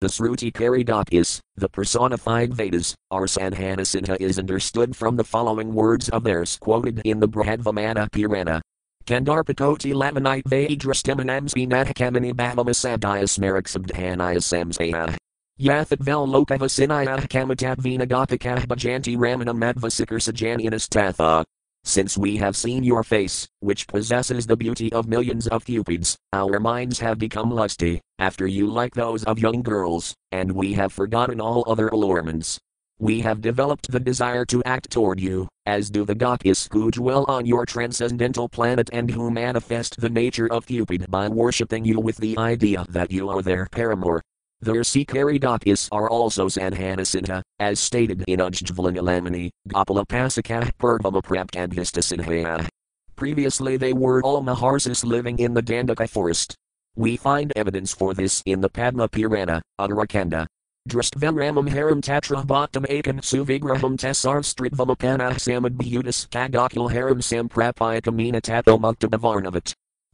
The Srutikari Gopis, the personified Vedas, our Sanhanasita is understood from the following words of theirs quoted in the Brihadvamana Purana. Kandarpakoti Lavanite Vadrastimanamsvi Natakamani Bhavamasadhyas Mariksabdhanaya Samsaya. Yathat vel lokavasinaya kamatat vinagopikah bhajanti ramanam advasikar sajanianas tatha. Since we have seen your face, which possesses the beauty of millions of cupids, our minds have become lusty, after you like those of young girls, and we have forgotten all other allurements. We have developed the desire to act toward you, as do the gopis who dwell on your transcendental planet and who manifest the nature of Cupid by worshipping you with the idea that you are their paramour. The Rsikari gopis are also Sanhanasita, as stated in Ujjvalanilamani, Gopala Pasakah Purvama Praptadhistasinhaya. Previously they were all Maharsis living in the Dandaka forest. We find evidence for this in the Padma Purana, Uttarakanda. Drastvaramam haram tatra bhattam akan suvigraham tesar stritvamakana samadbhutas kagakul haram samprapaya kamina tato mukta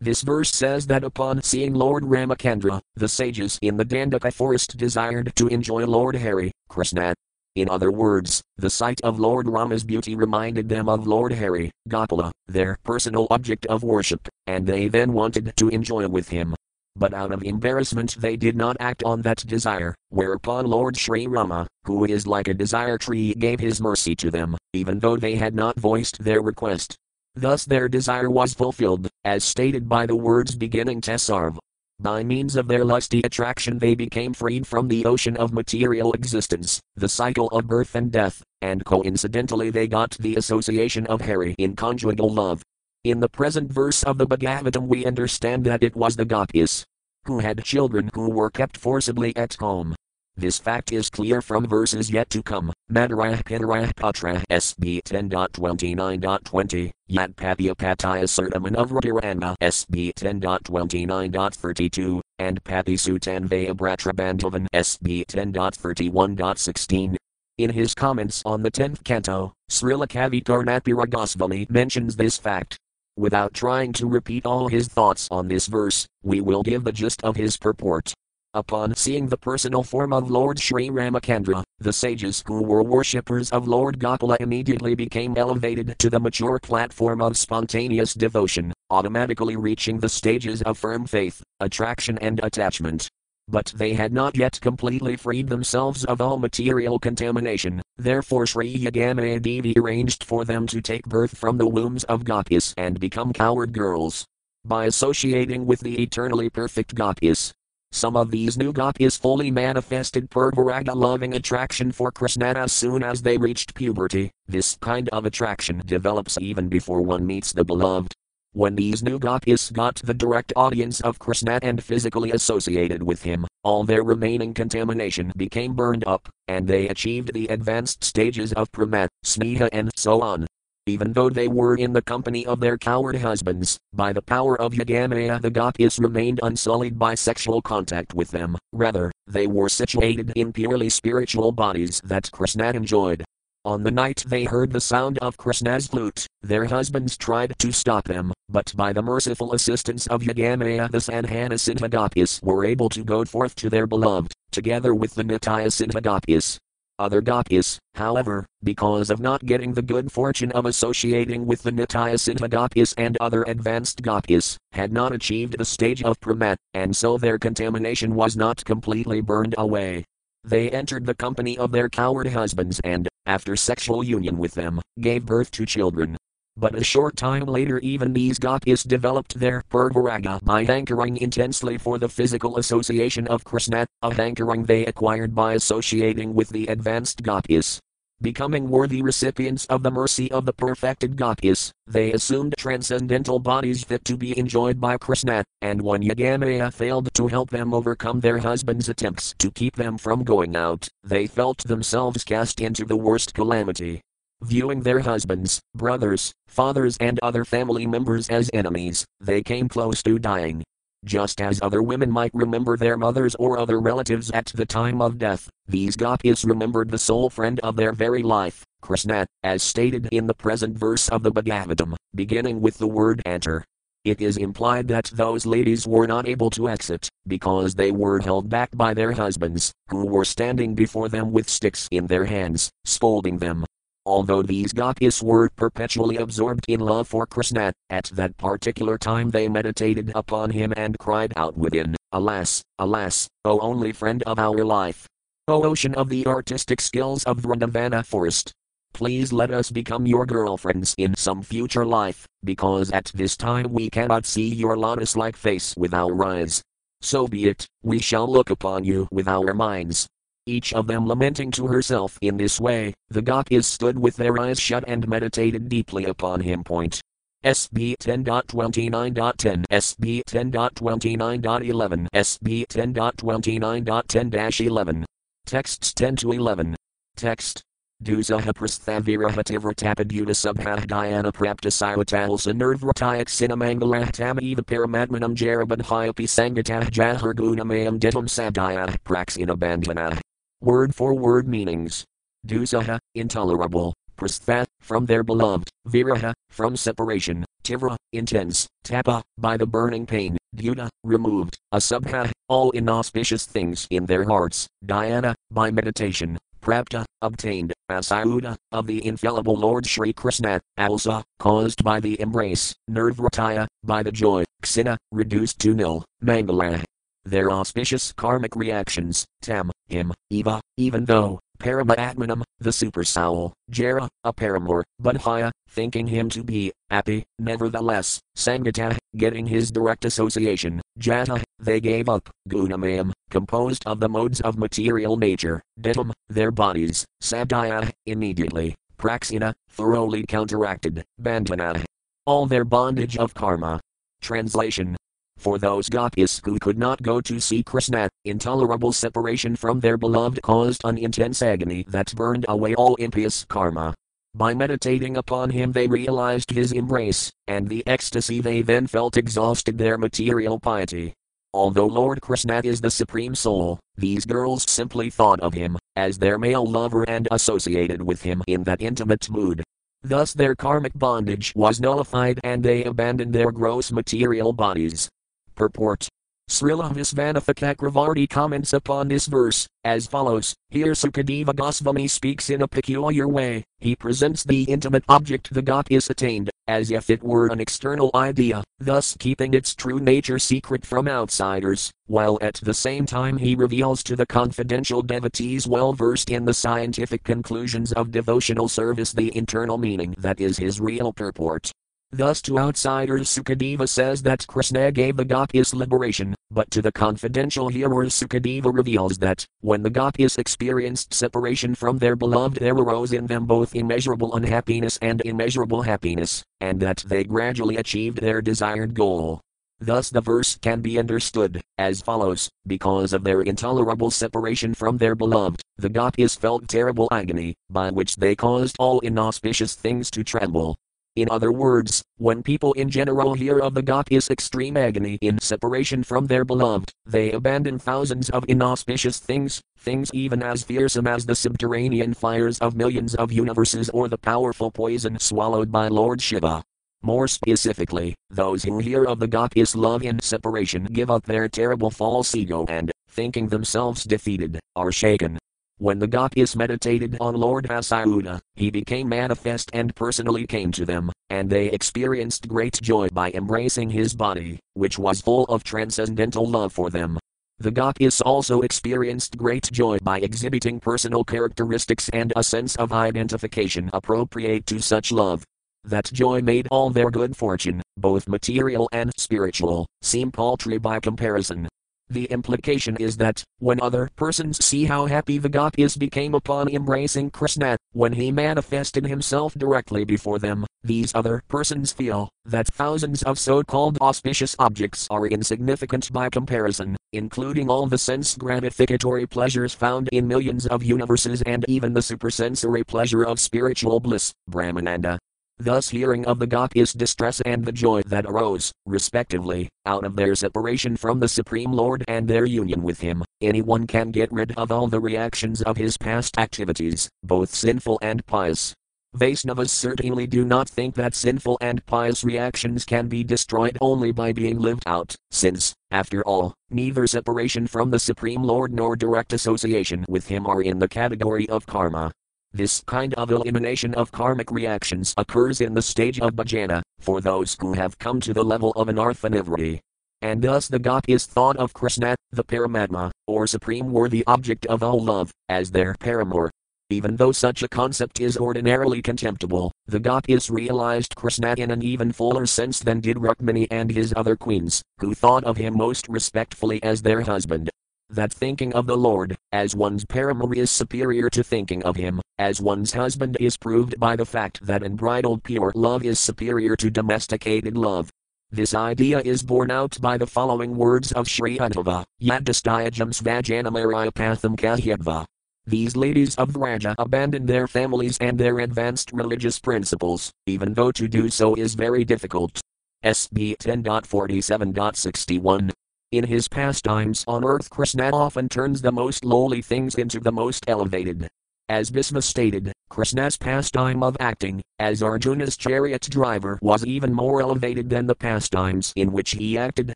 this verse says that upon seeing Lord Ramacandra, the sages in the Dandaka forest desired to enjoy Lord Hari, Krishna. In other words, the sight of Lord Rama's beauty reminded them of Lord Hari, Gopala, their personal object of worship, and they then wanted to enjoy with him. But out of embarrassment they did not act on that desire, whereupon Lord Sri Rama, who is like a desire tree, gave his mercy to them, even though they had not voiced their request. Thus their desire was fulfilled, as stated by the words beginning Tesarv. By means of their lusty attraction, they became freed from the ocean of material existence, the cycle of birth and death, and coincidentally, they got the association of Hari in conjugal love. In the present verse of the Bhagavatam, we understand that it was the gopis who had children who were kept forcibly at home. This fact is clear from verses yet to come. Madarah Pidarah Patra SB 10.29.20, Yat Pathya Pataya Sartaman of Radirana SB 10.29.32, and Pathi Sutanvaya Bratrabandhavan SB 10.31.16. In his comments on the 10th canto, Srila Kavikarnapura Goswami mentions this fact. Without trying to repeat all his thoughts on this verse, we will give the gist of his purport. Upon seeing the personal form of Lord Sri Ramacandra, the sages who were worshippers of Lord Gopala immediately became elevated to the mature platform of spontaneous devotion, automatically reaching the stages of firm faith, attraction, and attachment. But they had not yet completely freed themselves of all material contamination, therefore Sri Yogamaya Devi arranged for them to take birth from the wombs of gopis and become coward girls. By associating with the eternally perfect gopis, some of these new gopis fully manifested Purvaraga loving attraction for Krishna as soon as they reached puberty. This kind of attraction develops even before one meets the beloved. When these new gopis got the direct audience of Krishna and physically associated with him, all their remaining contamination became burned up, and they achieved the advanced stages of pramat, sneha, and so on. Even though they were in the company of their coward husbands, by the power of Yogamaya the gopis remained unsullied by sexual contact with them, rather, they were situated in purely spiritual bodies that Krishna enjoyed. On the night they heard the sound of Krishna's flute, their husbands tried to stop them, but by the merciful assistance of Yogamaya the Sanhanasita gopis were able to go forth to their beloved, together with the Nityasiddha gopis. Other gopis, however, because of not getting the good fortune of associating with the Nityasiddha gopis and other advanced gopis, had not achieved the stage of pramat, and so their contamination was not completely burned away. They entered the company of their coward husbands and, after sexual union with them, gave birth to children. But a short time later, even these gopis developed their purvaraga by hankering intensely for the physical association of Krishna, a hankering they acquired by associating with the advanced gopis. Becoming worthy recipients of the mercy of the perfected gopis, they assumed transcendental bodies fit to be enjoyed by Krishna, and when Yogamaya failed to help them overcome their husbands' attempts to keep them from going out, they felt themselves cast into the worst calamity viewing their husbands, brothers, fathers, and other family members as enemies, they came close to dying. Just as other women might remember their mothers or other relatives at the time of death, these gopis remembered the sole friend of their very life, Krishna, as stated in the present verse of the Bhagavatam, beginning with the word enter. it is implied that those ladies were not able to exit, because they were held back by their husbands, who were standing before them with sticks in their hands, scolding them. Although these gopis were perpetually absorbed in love for Krishna, at that particular time they meditated upon him and cried out within, Alas, alas, O only friend of our life! O ocean of the artistic skills of Vrindavana forest! Please let us become your girlfriends in some future life, because at this time we cannot see your lotus like face with our eyes. So be it, we shall look upon you with our minds. Each of them lamenting to herself in this way, the gopis stood with their eyes shut and meditated deeply upon him. Point. SB 10.29.10 SB 10.29.11 SB 10.29.10 11 Texts 10 to 11 Text Dusaha prasthavirahativratapad subha dhyana praptasiratalsa nirvrataya sinamangalah tamiva paramatmanam jarabadhyapi sangatah jahargunamayam ditam sadhyana praxinabandhana. Word for word meanings. Dusaha, intolerable, prastha, from their beloved, viraha, from separation, tivra, intense, tapa, by the burning pain, duta, removed, asubha, all inauspicious things in their hearts, dhyana, by meditation, prapta, obtained, asayuda, of the infallible Lord Sri Krishna, alsa, caused by the embrace, nirvrataya, by the joy, ksina, reduced to nil, mangala. Their auspicious karmic reactions, tam, him, eva, even though, Paramatmanam, the super soul, Jara, a paramour, Budhaya, thinking him to be, happy, nevertheless, Sangata, getting his direct association, Jata, they gave up, Gunamayam, composed of the modes of material nature, Ditam, their bodies, Sabdaya, immediately, Praxina, thoroughly counteracted, Bandhana. All their bondage of karma. Translation for those gopis who could not go to see Krishna, intolerable separation from their beloved caused an intense agony that burned away all impious karma. By meditating upon him, they realized his embrace, and the ecstasy they then felt exhausted their material piety. Although Lord Krishna is the Supreme Soul, these girls simply thought of him as their male lover and associated with him in that intimate mood. Thus, their karmic bondage was nullified and they abandoned their gross material bodies. Purport Srila Visvanatha Chakravarti comments upon this verse, as follows Here Sukadeva Goswami speaks in a peculiar way. He presents the intimate object the gopis attained, as if it were an external idea, thus keeping its true nature secret from outsiders, while at the same time he reveals to the confidential devotees well versed in the scientific conclusions of devotional service the internal meaning that is his real purport. Thus, to outsiders, Sukadeva says that Krishna gave the gopis liberation, but to the confidential hearers, Sukadeva reveals that, when the gopis experienced separation from their beloved, there arose in them both immeasurable unhappiness and immeasurable happiness, and that they gradually achieved their desired goal. Thus, the verse can be understood as follows Because of their intolerable separation from their beloved, the gopis felt terrible agony, by which they caused all inauspicious things to tremble. In other words, when people in general hear of the gopis' extreme agony in separation from their beloved, they abandon thousands of inauspicious things, things even as fearsome as the subterranean fires of millions of universes or the powerful poison swallowed by Lord Shiva. More specifically, those who hear of the gopis' love in separation give up their terrible false ego and, thinking themselves defeated, are shaken, when the Gopis meditated on Lord Asayuda, he became manifest and personally came to them, and they experienced great joy by embracing his body, which was full of transcendental love for them. The Gopis also experienced great joy by exhibiting personal characteristics and a sense of identification appropriate to such love. That joy made all their good fortune, both material and spiritual, seem paltry by comparison. The implication is that, when other persons see how happy the gopis became upon embracing Krishna, when he manifested himself directly before them, these other persons feel that thousands of so called auspicious objects are insignificant by comparison, including all the sense gratificatory pleasures found in millions of universes and even the supersensory pleasure of spiritual bliss, Brahmananda. Thus, hearing of the Gopis' distress and the joy that arose, respectively, out of their separation from the Supreme Lord and their union with Him, anyone can get rid of all the reactions of his past activities, both sinful and pious. Vaisnavas certainly do not think that sinful and pious reactions can be destroyed only by being lived out, since, after all, neither separation from the Supreme Lord nor direct association with Him are in the category of karma. This kind of elimination of karmic reactions occurs in the stage of bhajana, for those who have come to the level of anartha And thus the gopis thought of Krishna, the Paramatma, or supreme worthy object of all love, as their paramour, even though such a concept is ordinarily contemptible, the gopis realized Krishna in an even fuller sense than did Rukmini and his other queens, who thought of him most respectfully as their husband. That thinking of the Lord, as one's paramour is superior to thinking of him, as one's husband is proved by the fact that unbridled pure love is superior to domesticated love. This idea is borne out by the following words of Sri Uddhava, Yadastayajam Svajanamariya Patham Kahyadva. These ladies of Vraja abandoned their families and their advanced religious principles, even though to do so is very difficult. SB 10.47.61 in his pastimes on earth, Krishna often turns the most lowly things into the most elevated. As Bhisma stated, Krishna's pastime of acting, as Arjuna's chariot driver, was even more elevated than the pastimes in which he acted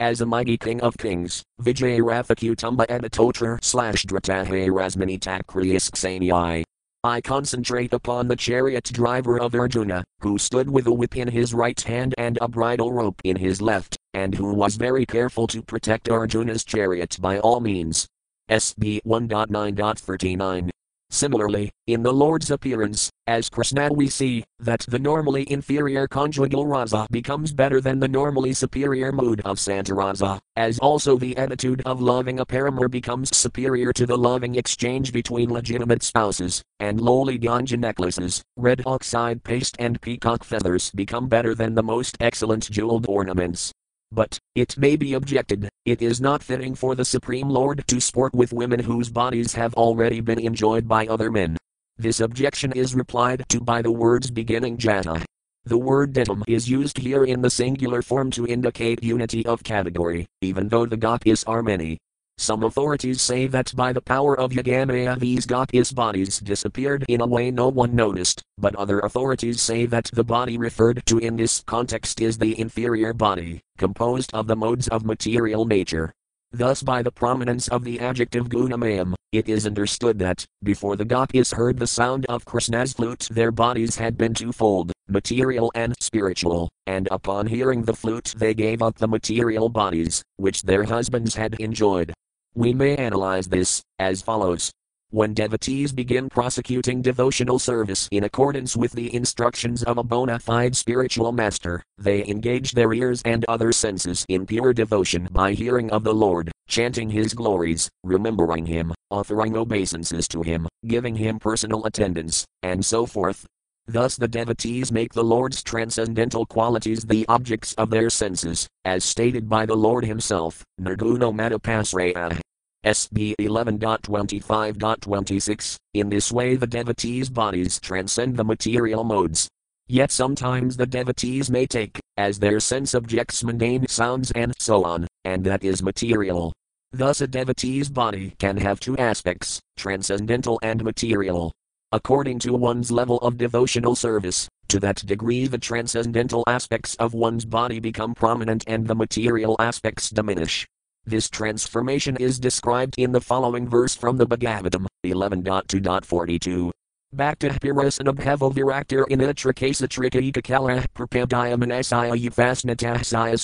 as a mighty king of kings. Vijay Rathakutumba Editotrar slash Dratahe Takriyasksani. I concentrate upon the chariot driver of Arjuna, who stood with a whip in his right hand and a bridle rope in his left, and who was very careful to protect Arjuna's chariot by all means. SB 1.9.39 Similarly, in the Lord's appearance, as Krishna we see, that the normally inferior conjugal rasa becomes better than the normally superior mood of santarasa, as also the attitude of loving a paramour becomes superior to the loving exchange between legitimate spouses, and lowly gunja necklaces, red oxide paste and peacock feathers become better than the most excellent jeweled ornaments. But, it may be objected, it is not fitting for the Supreme Lord to sport with women whose bodies have already been enjoyed by other men. This objection is replied to by the words beginning jata. The word ditam is used here in the singular form to indicate unity of category, even though the gopis are many. Some authorities say that by the power of Yogamaya these Gopis bodies disappeared in a way no one noticed, but other authorities say that the body referred to in this context is the inferior body, composed of the modes of material nature. Thus, by the prominence of the adjective gunamayam, it is understood that, before the Gopis heard the sound of Krishna's flute, their bodies had been twofold, material and spiritual, and upon hearing the flute, they gave up the material bodies, which their husbands had enjoyed, we may analyze this as follows. When devotees begin prosecuting devotional service in accordance with the instructions of a bona fide spiritual master, they engage their ears and other senses in pure devotion by hearing of the Lord, chanting His glories, remembering Him, offering obeisances to Him, giving Him personal attendance, and so forth. Thus the devotees make the Lord's transcendental qualities the objects of their senses, as stated by the Lord Himself, Nirguno Matapasraya. SB 11.25.26. In this way, the devotees' bodies transcend the material modes. Yet sometimes the devotees may take, as their sense objects, mundane sounds and so on, and that is material. Thus, a devotee's body can have two aspects, transcendental and material. According to one's level of devotional service, to that degree the transcendental aspects of one's body become prominent and the material aspects diminish. This transformation is described in the following verse from the Bhagavatam 11.2.42. Bhakta Pirasanabhava Viraktir Inatrakasa Kala Prapadaya Manasaya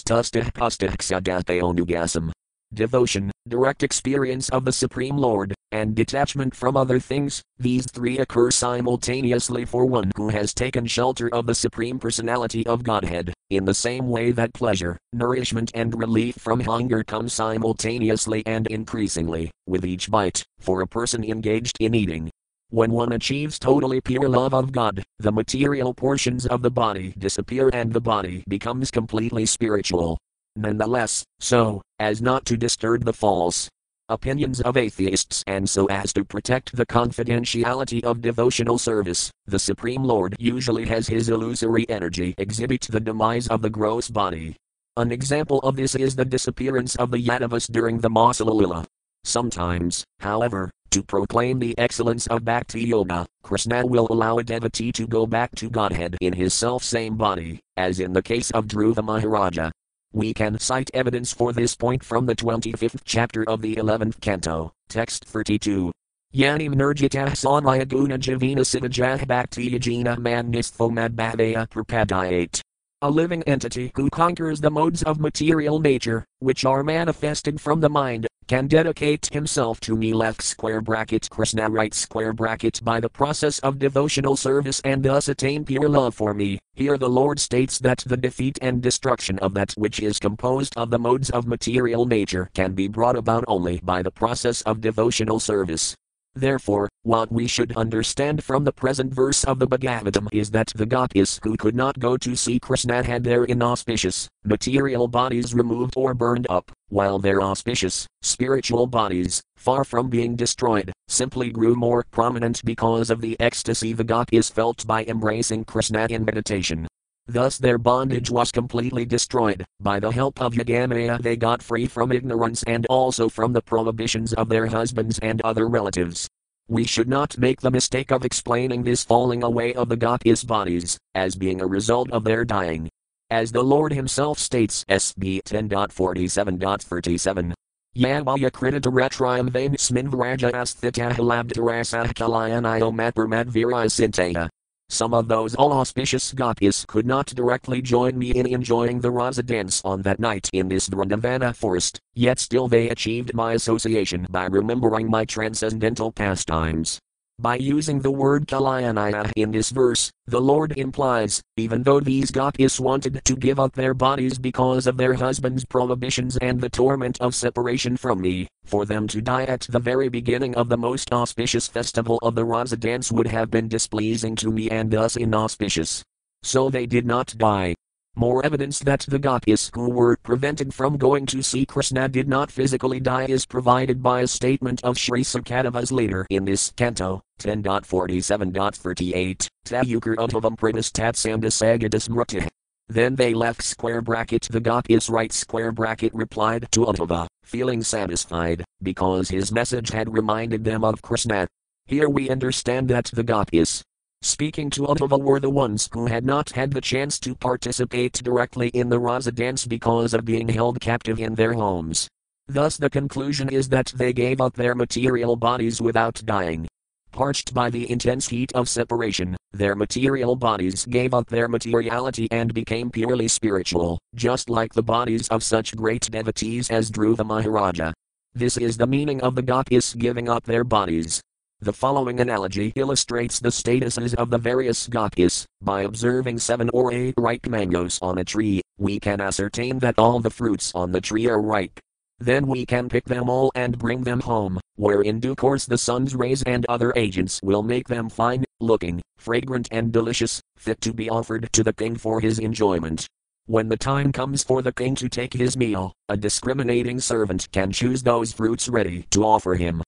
Tustah Pustah devotion, direct experience of the Supreme Lord, and detachment from other things, these three occur simultaneously for one who has taken shelter of the Supreme Personality of Godhead, in the same way that pleasure, nourishment, and relief from hunger come simultaneously and increasingly, with each bite, for a person engaged in eating. When one achieves totally pure love of God, the material portions of the body disappear and the body becomes completely spiritual nonetheless, so as not to disturb the false opinions of atheists and so as to protect the confidentiality of devotional service, the Supreme Lord usually has his illusory energy exhibit the demise of the gross body. An example of this is the disappearance of the Yadavas during the Masalalila. Sometimes, however, To proclaim the excellence of Bhakti Yoga, Krishna will allow a devotee to go back to Godhead in his self same body, as in the case of Dhruva Maharaja. We can cite evidence for this point from the 25th chapter of the 11th canto, text 32. Yani Nurjitah Sanmaya Guna Javina Sivajah Bhakti Yajina Manistho Madbhavaya Prapadayate a living entity who conquers the modes of material nature, which are manifested from the mind, can dedicate himself to me left square bracket Krishna right square bracket by the process of devotional service and thus attain pure love for me. Here the Lord states that the defeat and destruction of that which is composed of the modes of material nature can be brought about only by the process of devotional service. Therefore, what we should understand from the present verse of the Bhagavatam is that the gopis who could not go to see Krishna had their inauspicious, material bodies removed or burned up, while their auspicious, spiritual bodies, far from being destroyed, simply grew more prominent because of the ecstasy the gopis felt by embracing Krishna in meditation. Thus their bondage was completely destroyed. By the help of Yogamaya they got free from ignorance and also from the prohibitions of their husbands and other relatives. We should not make the mistake of explaining this falling away of the gopis' bodies as being a result of their dying. As the Lord Himself states, SB 10.47.37. Yavaya kritita retriam vain sminvraja asthita halabdharasah kalayanayo matpermadviraya sinteya. Some of those all auspicious gopis could not directly join me in enjoying the Rasa dance on that night in this Vrindavana forest, yet still they achieved my association by remembering my transcendental pastimes. By using the word Kalayanaya in this verse, the Lord implies, even though these gopis wanted to give up their bodies because of their husbands' prohibitions and the torment of separation from me, for them to die at the very beginning of the most auspicious festival of the Rasa dance would have been displeasing to me and thus inauspicious. So they did not die. More evidence that the gopis who were prevented from going to see Krishna did not physically die is provided by a statement of Sri Sukadevas later in this canto, 10.47.38, Tayukar Uddhavam Pradistat Samdasagadis Mrutih. Then they left square bracket the gopis right square bracket replied to Uddhava, feeling satisfied, because his message had reminded them of Krishna. Here we understand that the gopis, speaking to Uddhava were the ones who had not had the chance to participate directly in the Rasa dance because of being held captive in their homes. Thus, the conclusion is that they gave up their material bodies without dying. Parched by the intense heat of separation, their material bodies gave up their materiality and became purely spiritual, just like the bodies of such great devotees as Dhruva Maharaja. This is the meaning of the gopis giving up their bodies. The following analogy illustrates the statuses of the various gopis. By observing seven or eight ripe mangoes on a tree, we can ascertain that all the fruits on the tree are ripe. Then we can pick them all and bring them home, where in due course the sun's rays and other agents will make them fine looking, fragrant, and delicious, fit to be offered to the king for his enjoyment. When the time comes for the king to take his meal, a discriminating servant can choose those fruits ready to offer him,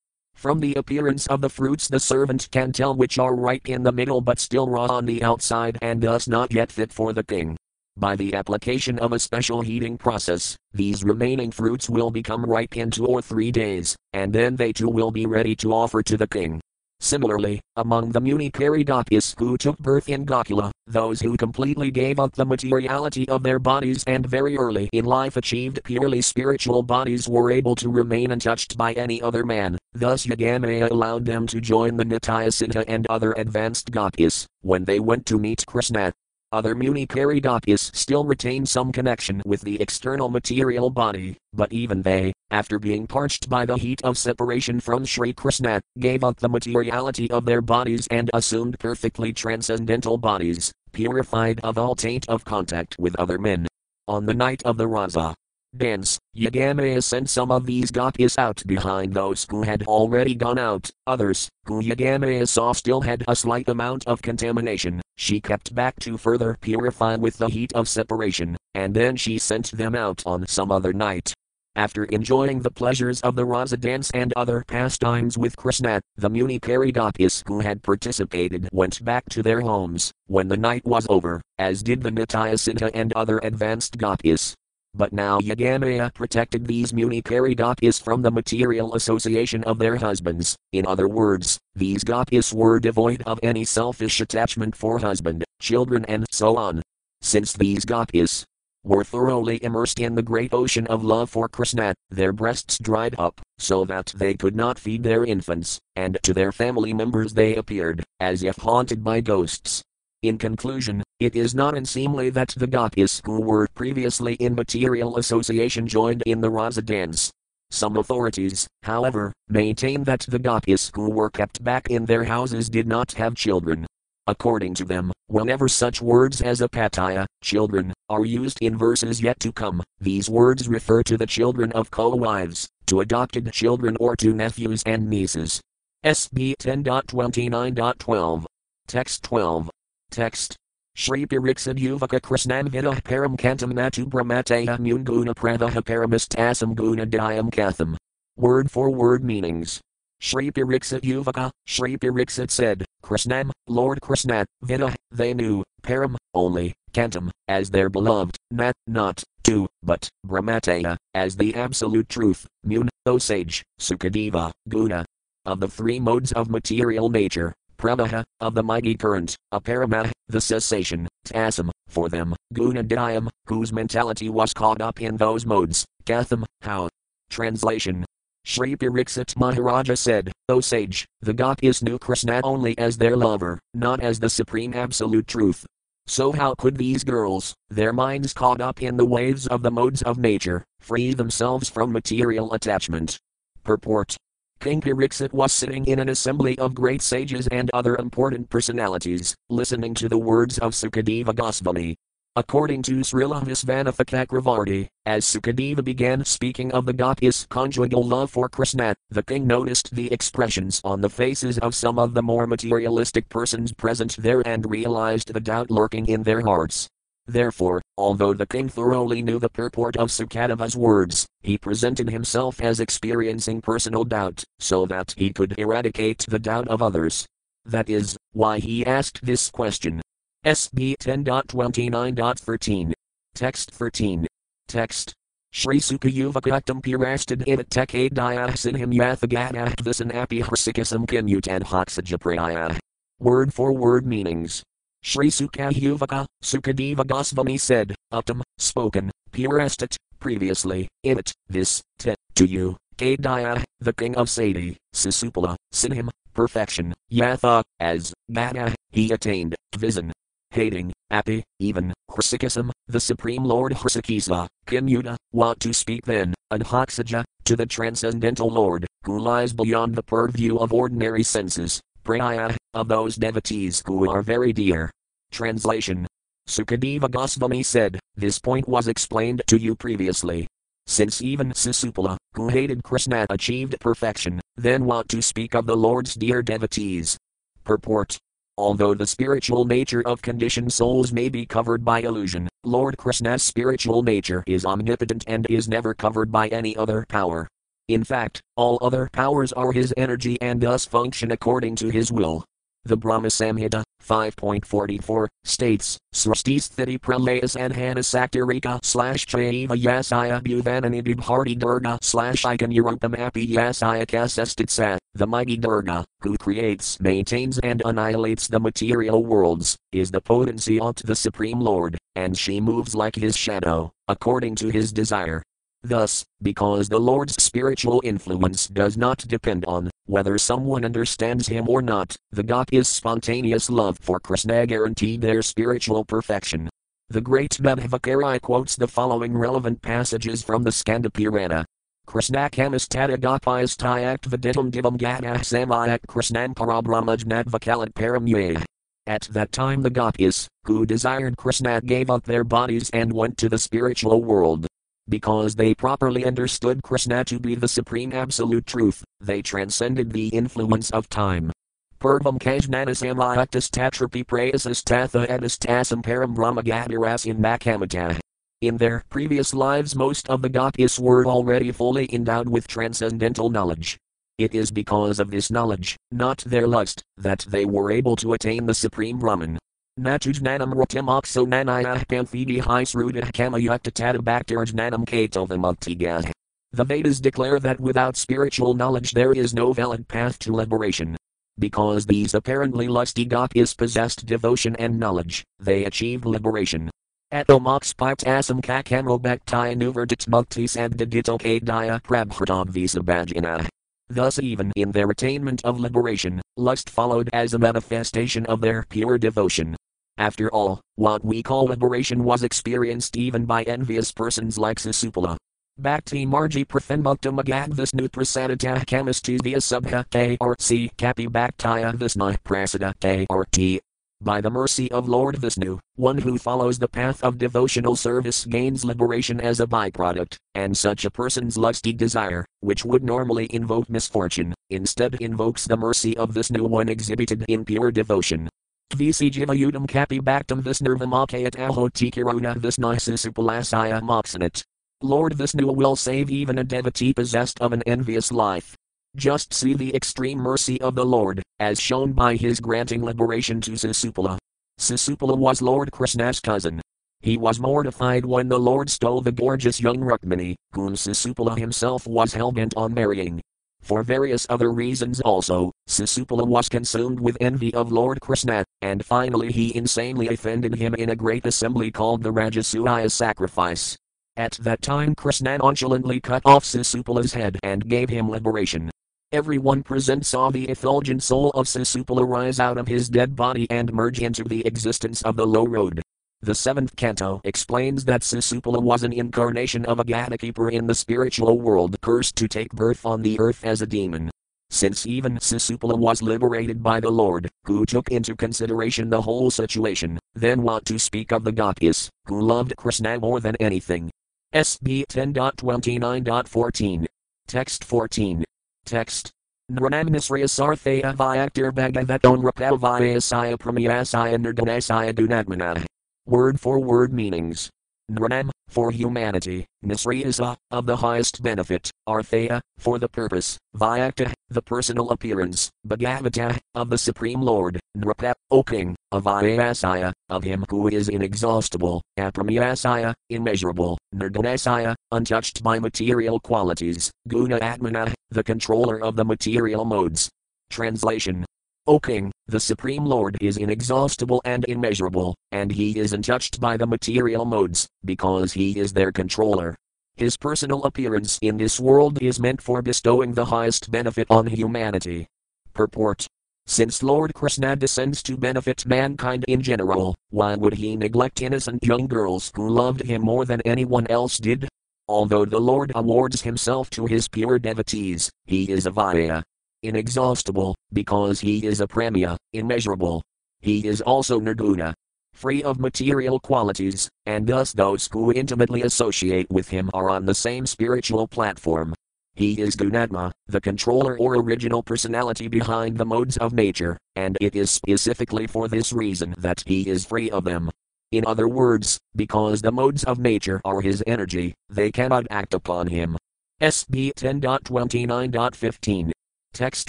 from the appearance of the fruits, the servant can tell which are ripe in the middle but still raw on the outside and thus not yet fit for the king. By the application of a special heating process, these remaining fruits will become ripe in two or three days, and then they too will be ready to offer to the king. Similarly, among the Munikari gopis who took birth in Gokula, those who completely gave up the materiality of their bodies and very early in life achieved purely spiritual bodies were able to remain untouched by any other man. Thus Yogamaya allowed them to join the Nityasiddha and other advanced gopis when they went to meet Krishna. Other Munikari gopis still retain some connection with the external material body, but even they, after being parched by the heat of separation from Sri Krishna, gave up the materiality of their bodies and assumed perfectly transcendental bodies, purified of all taint of contact with other men. On the night of the Rasa dance, Yogamaya sent some of these gopis out behind those who had already gone out, others, who Yogamaya saw still had a slight amount of contamination, she kept back to further purify with the heat of separation, and then she sent them out on some other night. After enjoying the pleasures of the Rasa dance and other pastimes with Krishna, the Munikari gopis who had participated went back to their homes when the night was over, as did the Nityasiddha and other advanced gopis. But now Yogamaya protected these Munikari gopis from the material association of their husbands. In other words, these gopis were devoid of any selfish attachment for husband, children, and so on. Since these gopis were thoroughly immersed in the great ocean of love for Krishna, their breasts dried up, so that they could not feed their infants, and to their family members they appeared, as if haunted by ghosts. In conclusion, it is not unseemly that the gopis who were previously in material association joined in the rasa dance. Some authorities, however, maintain that the gopis who were kept back in their houses did not have children, According to them, whenever such words as apataya, children, are used in verses yet to come, these words refer to the children of co-wives, to adopted children or to nephews and nieces. SB 10.29.12. Text 12. Text. Shri Piriksad Yuvaka Krishnam Vidah Param Kantam Natu Brahmataya Munguna Pravaha Paramistasam Guna Dayam Katham. Word for word meanings. Shri Pariksit Yuvaka, Shri Pariksit said, Krishnam, Lord Krishna, Vida, they knew, Param, only, Kantam, as their beloved, Nat, not, to, but, Brahmataya, as the absolute truth, Mun, O sage, Sukadeva, Guna. Of the three modes of material nature, Pravaha, of the mighty current, Aparama, the cessation, Tasam, for them, Gunadayam, whose mentality was caught up in those modes, Katham, how. Translation Sri Pariksit Maharaja said, O sage, the gopis knew Krishna only as their lover, not as the supreme absolute truth. So how could these girls, their minds caught up in the waves of the modes of nature, free themselves from material attachment? Purport King Pariksit was sitting in an assembly of great sages and other important personalities, listening to the words of Sukadeva Goswami, According to Srila Visvanatha Chakravarti, as Sukadeva began speaking of the gopis' conjugal love for Krishna, the king noticed the expressions on the faces of some of the more materialistic persons present there and realized the doubt lurking in their hearts. Therefore, although the king thoroughly knew the purport of Sukadeva's words, he presented himself as experiencing personal doubt, so that he could eradicate the doubt of others. That is, why he asked this question. SB 10.29.13. Text 13. Text. Shri Sukayuvakaktam Purastad Ivatek Adayah Sinham Yathagadah Visan Api Harsikasam Kinyutan Hotsajaprayah. Word for word meanings. Shri Sukayuvaka, Sukadeva Goswami said, Uttam, spoken, Purastat, previously, it, this, te, to you, Kadaya, the king of Sati, Sisupala, Sinham, perfection, Yatha, as, Gada, he attained, Visan, hating, api, even, Hrisikism, the Supreme Lord Hrisikisa, Kinyuta, want to speak then, Adhaksaja, to the Transcendental Lord, who lies beyond the purview of ordinary senses, Praya, of those devotees who are very dear. Translation Sukadeva Goswami said, This point was explained to you previously. Since even Sisupala, who hated Krishna, achieved perfection, then want to speak of the Lord's dear devotees. Purport Although the spiritual nature of conditioned souls may be covered by illusion, Lord Krishna's spiritual nature is omnipotent and is never covered by any other power. In fact, all other powers are his energy and thus function according to his will. The Brahma Samhita, 5.44, states, Srastisthiti pralayas anhana saktarika slash chaiva yasaya bhuvanani bibharti durga slash ikanurupam api yasaya kasestitsat, the mighty Durga, who creates, maintains and annihilates the material worlds, is the potency of the Supreme Lord, and she moves like his shadow, according to his desire. Thus, because the Lord's spiritual influence does not depend on whether someone understands him or not, the gopis' spontaneous love for Krishna guaranteed their spiritual perfection. The great Madhvacharya quotes the following relevant passages from the Skanda Purana. Krishna kamastata gopis tyak viditam divam gatah samayak krishnam parabrahmajnadvakalat param At that time the gopis, who desired Krishna gave up their bodies and went to the spiritual world. Because they properly understood Krishna to be the supreme absolute truth, they transcended the influence of time. Purvam kajnanasamayaktas tatrapi prayasas tatha edastasam param brahmagabirasin makamatah. In their previous lives, most of the gopis were already fully endowed with transcendental knowledge. It is because of this knowledge, not their lust, that they were able to attain the supreme Brahman. Natujnanam ratimokso nanayah pamphidi hisrudah kamayuktatata bhaktirjnanam katovamuktigas. The Vedas declare that without spiritual knowledge there is no valid path to liberation. Because these apparently lusty gopis possessed devotion and knowledge, they achieved liberation. Ato mox partasam kakamo bhakti nuverdit mukti sabdadito kadaya prabhratag visabhajana. Thus, even in their attainment of liberation, lust followed as a manifestation of their pure devotion. After all, what we call liberation was experienced even by envious persons like Sisupala. Bhakti Marji Prathanmukta Magagvisnu Prasadata Kamastisya Subha K or C Kapi Bhaktaya Visna Prasada K or T. By the mercy of Lord Vishnu, one who follows the path of devotional service gains liberation as a byproduct, and such a person's lusty desire, which would normally invoke misfortune, instead invokes the mercy of Vishnu one exhibited in pure devotion. Visi Jivayudam Kapi Bhaktam Visnurvamakayat Ahoti Kiruna Visnaisis Upalasaya Moxanat. Lord Vishnu will save even a devotee possessed of an envious life. Just see the extreme mercy of the Lord, as shown by his granting liberation to Sisupala. Sisupala was Lord Krishna's cousin. He was mortified when the Lord stole the gorgeous young Rukmini, whom Sisupala himself was hell-bent on marrying. For various other reasons also, Sisupala was consumed with envy of Lord Krishna, and finally he insanely offended him in a great assembly called the Rajasuya sacrifice. At that time Krishna nonchalantly cut off Sisupala's head and gave him liberation. Everyone present saw the effulgent soul of Sisupala rise out of his dead body and merge into the existence of the low road. The seventh canto explains that Sisupala was an incarnation of a Gadakeeper in the spiritual world cursed to take birth on the earth as a demon. Since even Sisupala was liberated by the Lord, who took into consideration the whole situation, then what to speak of the Gopis, who loved Krishna more than anything, SB 10.29.14. Text 14. Text. Nranamnisraya sarthaya vyaktir bhagavaton rapavayasaya pramayasaya nirdanasaya dunatmana. Word for word meanings. Nranam, for humanity, Nisriyasa, of the highest benefit, Arthaya, for the purpose, Vyakta, the personal appearance, Bhagavata, of the Supreme Lord, Nrapa, O King, Avayasaya, of him who is inexhaustible, Apramayasaya, immeasurable, Nirdanasaya, untouched by material qualities, Guna Atmana, the controller of the material modes. Translation O King, the Supreme Lord is inexhaustible and immeasurable, and he is untouched by the material modes, because he is their controller. His personal appearance in this world is meant for bestowing the highest benefit on humanity. Purport Since Lord Krishna descends to benefit mankind in general, why would he neglect innocent young girls who loved him more than anyone else did? Although the Lord awards himself to his pure devotees, he is a Vaya, inexhaustible, because he is a premia, immeasurable. He is also nirguna, free of material qualities, and thus those who intimately associate with him are on the same spiritual platform. He is Gunatma, the controller or original personality behind the modes of nature, and it is specifically for this reason that he is free of them. In other words, because the modes of nature are his energy, they cannot act upon him. SB 10.29.15 Text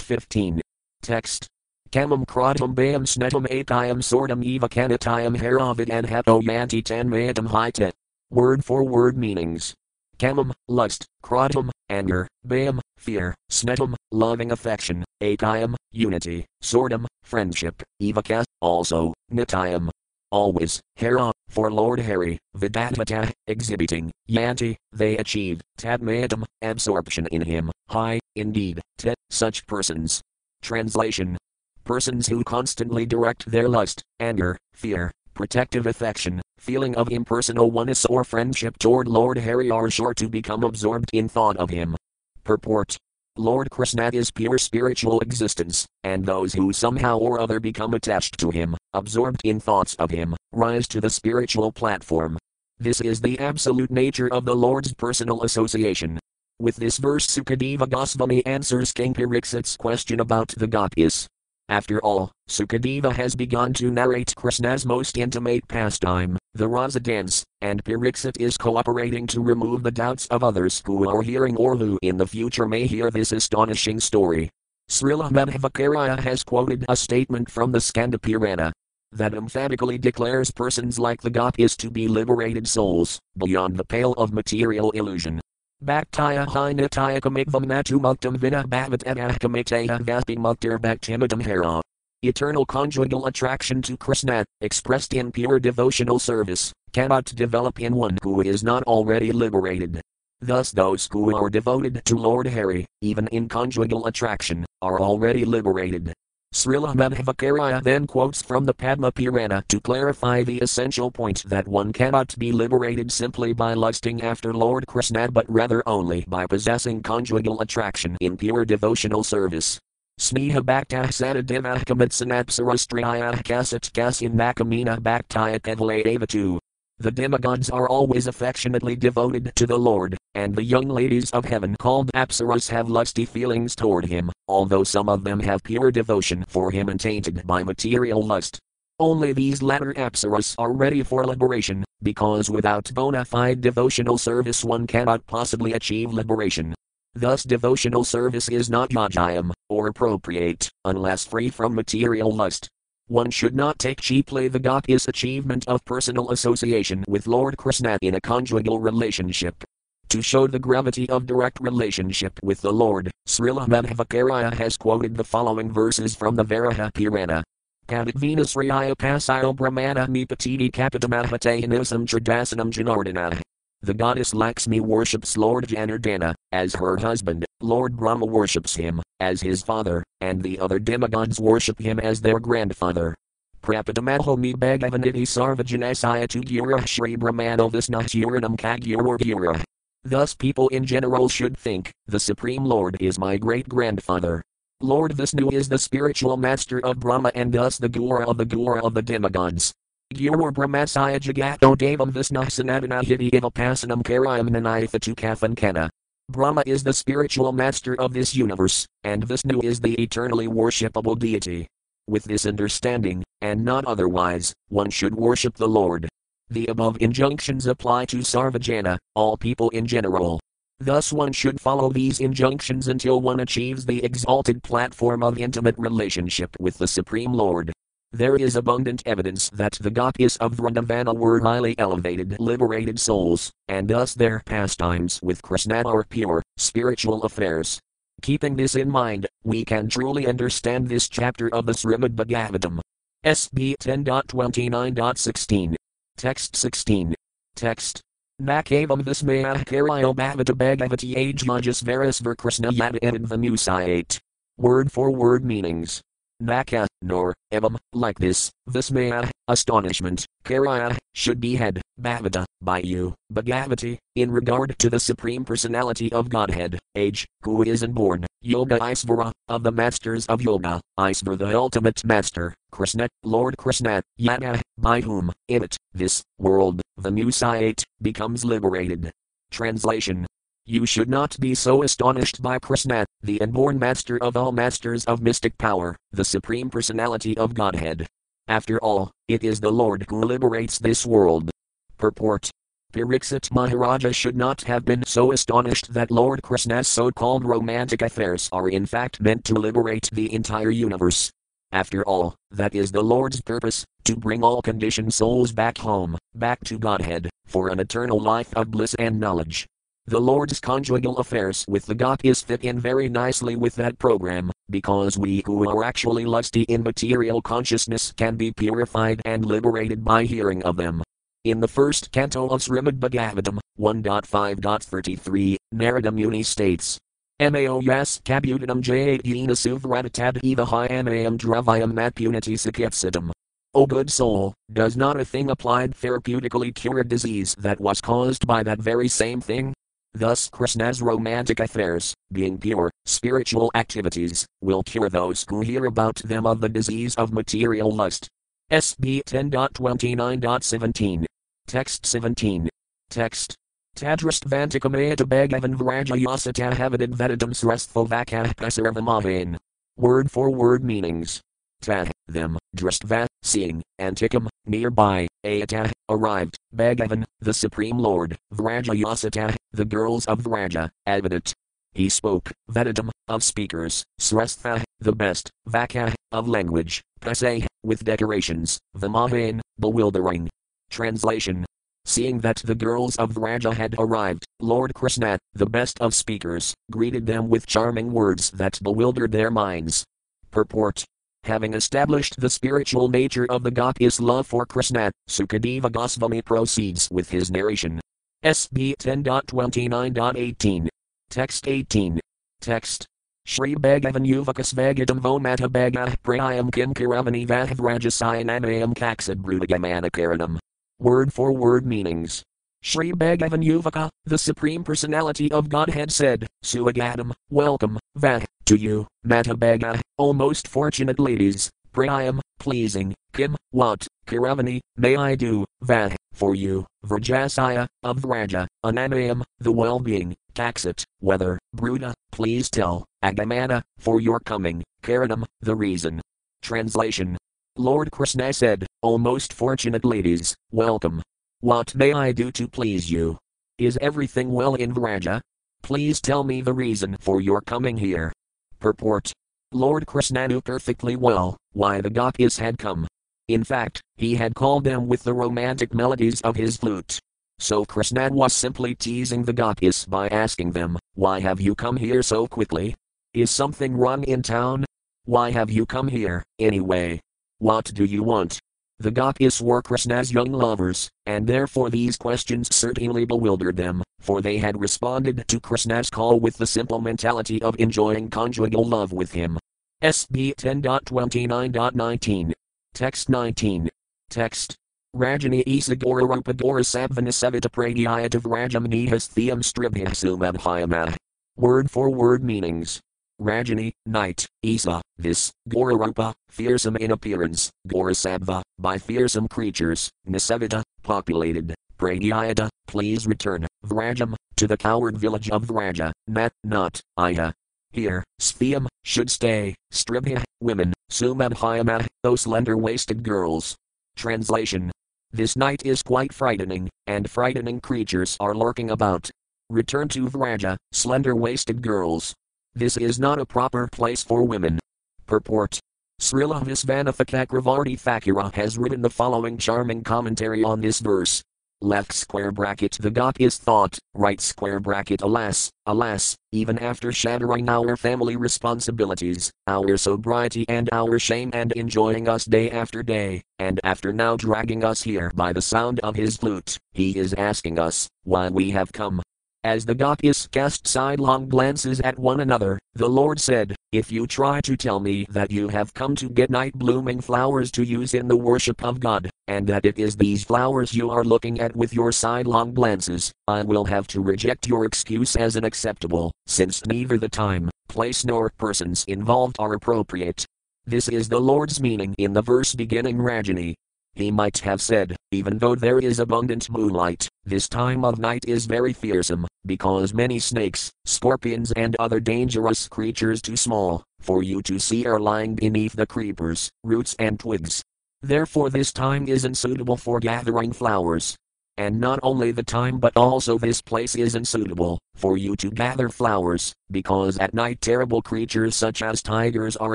15. Text. Kamam kratam bayam snetam akayam sortam eva kanatayam haravid and hato yanti tan, tanmayatam hita. Word for word meanings. Kamam, lust, kratam, anger, bayam, fear, snetam, loving affection, akayam, unity, sortam, friendship, evaka, also, nitayam, always, Hera, for Lord Hari, Vidatmata, exhibiting, Yanti, they achieve, Tadmayadam, absorption in him, high, indeed, te, such persons. Translation Persons who constantly direct their lust, anger, fear, protective affection, feeling of impersonal oneness or friendship toward Lord Hari are sure to become absorbed in thought of him. Purport Lord Krishna is pure spiritual existence, and those who somehow or other become attached to him, absorbed in thoughts of him, rise to the spiritual platform. This is the absolute nature of the Lord's personal association. With this verse Sukadeva Goswami answers King Parikshit's question about the gopis. After all, Sukadeva has begun to narrate Krishna's most intimate pastime, the Rasa dance, and Parikshit is cooperating to remove the doubts of others who are hearing or who in the future may hear this astonishing story. Srila Madhvacarya has quoted a statement from the Skanda Purana. that emphatically declares persons like the gopis to be liberated souls, beyond the pale of material illusion. Bhaktaya hinataya kamikvam natu muktam vina bhavat adahkamiteya vaspi muktir bhaktimadam hara. Eternal conjugal attraction to Krishna, expressed in pure devotional service, cannot develop in one who is not already liberated. Thus, those who are devoted to Lord Hari, even in conjugal attraction, are already liberated. Srila Madhvacarya then quotes from the Padma Purana to clarify the essential point that one cannot be liberated simply by lusting after Lord Krishna but rather only by possessing conjugal attraction in pure devotional service. Sneha bhaktah sanadimah kamitsanapsarastriyah kasat kasin nakamina bhaktaya kedvaladevatu. The demigods are always affectionately devoted to the Lord, and the young ladies of heaven called Apsaras have lusty feelings toward him, although some of them have pure devotion for him untainted by material lust. Only these latter Apsaras are ready for liberation, because without bona fide devotional service one cannot possibly achieve liberation. Thus, devotional service is not yajayam, or appropriate, unless free from material lust. One should not take cheaply the Gopis achievement of personal association with Lord Krishna in a conjugal relationship. To show the gravity of direct relationship with the Lord, Srila Madhvacarya has quoted the following verses from the Varaha Purana. Kadavina Sriyaya Pasile Brahmana Nipatidi Kapitamahatayanusam Tradasanam Janardana. The goddess Lakshmi worships Lord Janardana as her husband, Lord Brahma worships him as his father, and the other demigods worship him as their grandfather. Prapadamahomi Bhagavaniti Sarvajanasaya Tugura Shri Brahmano Visnahuranam Kagura Thus people in general should think, the Supreme Lord is my great grandfather. Lord Vishnu is the spiritual master of Brahma and thus the Guru of the Guru of the demigods. Guru Brahmasaya Jagato Devam Vishnu Sanatana Hiti Ivapasanam Karayam Kana. Brahma is the spiritual master of this universe, and Vishnu is the eternally worshipable deity. With this understanding, and not otherwise, one should worship the Lord. The above injunctions apply to Sarvajana, all people in general. Thus, one should follow these injunctions until one achieves the exalted platform of intimate relationship with the Supreme Lord. There is abundant evidence that the gopis of Vrindavana were highly elevated, liberated souls, and thus their pastimes with Krishna are pure, spiritual affairs. Keeping this in mind, we can truly understand this chapter of the Srimad Bhagavatam. SB 10.29.16. Text 16. Text. Nakavam vismayah karyo bhavata bhagavati ajmajas varas Krishna yada the Word for word meanings. Naka, nor, evam, like this, vismaya, astonishment, karaya, should be had, bhavata, by you, bhagavati, in regard to the Supreme Personality of Godhead, age, who is unborn, Yoga Isvara, of the Masters of Yoga, Isvara the ultimate Master, Krishna, Lord Krishna, Yada, by whom, in it, this, world, the Musayate, becomes liberated. Translation. You should not be so astonished by Krishna, the unborn master of all masters of mystic power, the supreme personality of Godhead. After all, it is the Lord who liberates this world. Purport Pariksit Maharaja should not have been so astonished that Lord Krishna's so called romantic affairs are in fact meant to liberate the entire universe. After all, that is the Lord's purpose to bring all conditioned souls back home, back to Godhead, for an eternal life of bliss and knowledge. The Lord's conjugal affairs with the gopis fit in very nicely with that program, because we who are actually lusty in material consciousness can be purified and liberated by hearing of them. In the first canto of Srimad Bhagavatam, 1.5.33, Narada Muni states, Mao yas kabutanam jayat yena suvratatad eva hyam dravayam matpunati sakipsitam. O good soul, does not a thing applied therapeutically cure a disease that was caused by that very same thing? Thus, Krishna's romantic affairs, being pure, spiritual activities, will cure those who hear about them of the disease of material lust. SB 10.29.17. Text 17. Text. Tadrast Vantikamaya Bhagavan Vrajayasata Havadid Vedadam Srestho Vakah Pasarvamavain. Word for word meanings. Ta, them, Dristva, seeing, Antikam, nearby, Ayata, arrived, Bhagavan, the Supreme Lord, Vrajayasata, the girls of Vraja, Avidat. he spoke, Vedadam, of speakers, Srestha, the best, Vaka, of language, Pase, with decorations, Vimahan, bewildering. Translation Seeing that the girls of Vraja had arrived, Lord Krishna, the best of speakers, greeted them with charming words that bewildered their minds. Purport Having established the spiritual nature of the gopis love for Krishna, Sukadeva Goswami proceeds with his narration. SB 10.29.18. Text 18. Text. Shri Bhagavan Yuvakas Vagadam Vomata Bhaga Prayam Kim Kiravani Kaksad Brudagamanakaranam. Word for word meanings. Sri Bhagavan Yuvaka, the Supreme Personality of Godhead said, Suagadam, welcome, Vah, to you, Matabhaga, O most fortunate ladies, Prayam, pleasing, Kim, what, Kiravani, may I do, Vah, for you, Vrajasaya, of Vraja, Anamayam, the well being, Taxit, whether, Bruda, please tell, Agamana, for your coming, Karanam, the reason. Translation Lord Krishna said, O most fortunate ladies, welcome. What may I do to please you? Is everything well in Vraja? Please tell me the reason for your coming here. Purport Lord Krishna knew perfectly well why the Gopis had come. In fact, he had called them with the romantic melodies of his flute. So Krishna was simply teasing the Gopis by asking them, Why have you come here so quickly? Is something wrong in town? Why have you come here, anyway? What do you want? The Gopis were Krishna's young lovers, and therefore these questions certainly bewildered them, for they had responded to Krishna's call with the simple mentality of enjoying conjugal love with him. SB 10.29.19. Text 19. Text. Rajani Isagora Rupadora Sabvana Savita Pradyayata Vrajamnihas Theam Stribhyasumabhyamah. Word for word meanings. Rajani, night, Isa, this, Gorarupa, fearsome in appearance, Gorasabva, by fearsome creatures, Nisavita, populated, Pradyayata, please return, Vrajam, to the cowherd village of Vraja, Nat, not, Iya. Here, Sphiam, should stay, Stribhya, women, Sumabhyamah, those slender waisted girls. Translation This night is quite frightening, and frightening creatures are lurking about. Return to Vraja, slender waisted girls, this is not a proper place for women. Purport Srila Visvanatha Chakravarti Thakura has written the following charming commentary on this verse. Left square bracket the gopis thought, right square bracket alas, alas, even after shattering our family responsibilities, our sobriety and our shame and enjoying us day after day, and after now dragging us here by the sound of his flute, he is asking us, why we have come, as the Gopis cast sidelong glances at one another, the Lord said, If you try to tell me that you have come to get night blooming flowers to use in the worship of God, and that it is these flowers you are looking at with your sidelong glances, I will have to reject your excuse as unacceptable, since neither the time, place nor persons involved are appropriate. This is the Lord's meaning in the verse beginning Rajani, he might have said, even though there is abundant moonlight, this time of night is very fearsome, because many snakes, scorpions, and other dangerous creatures too small for you to see are lying beneath the creepers, roots, and twigs. Therefore, this time isn't suitable for gathering flowers. And not only the time but also this place isn't suitable for you to gather flowers, because at night terrible creatures such as tigers are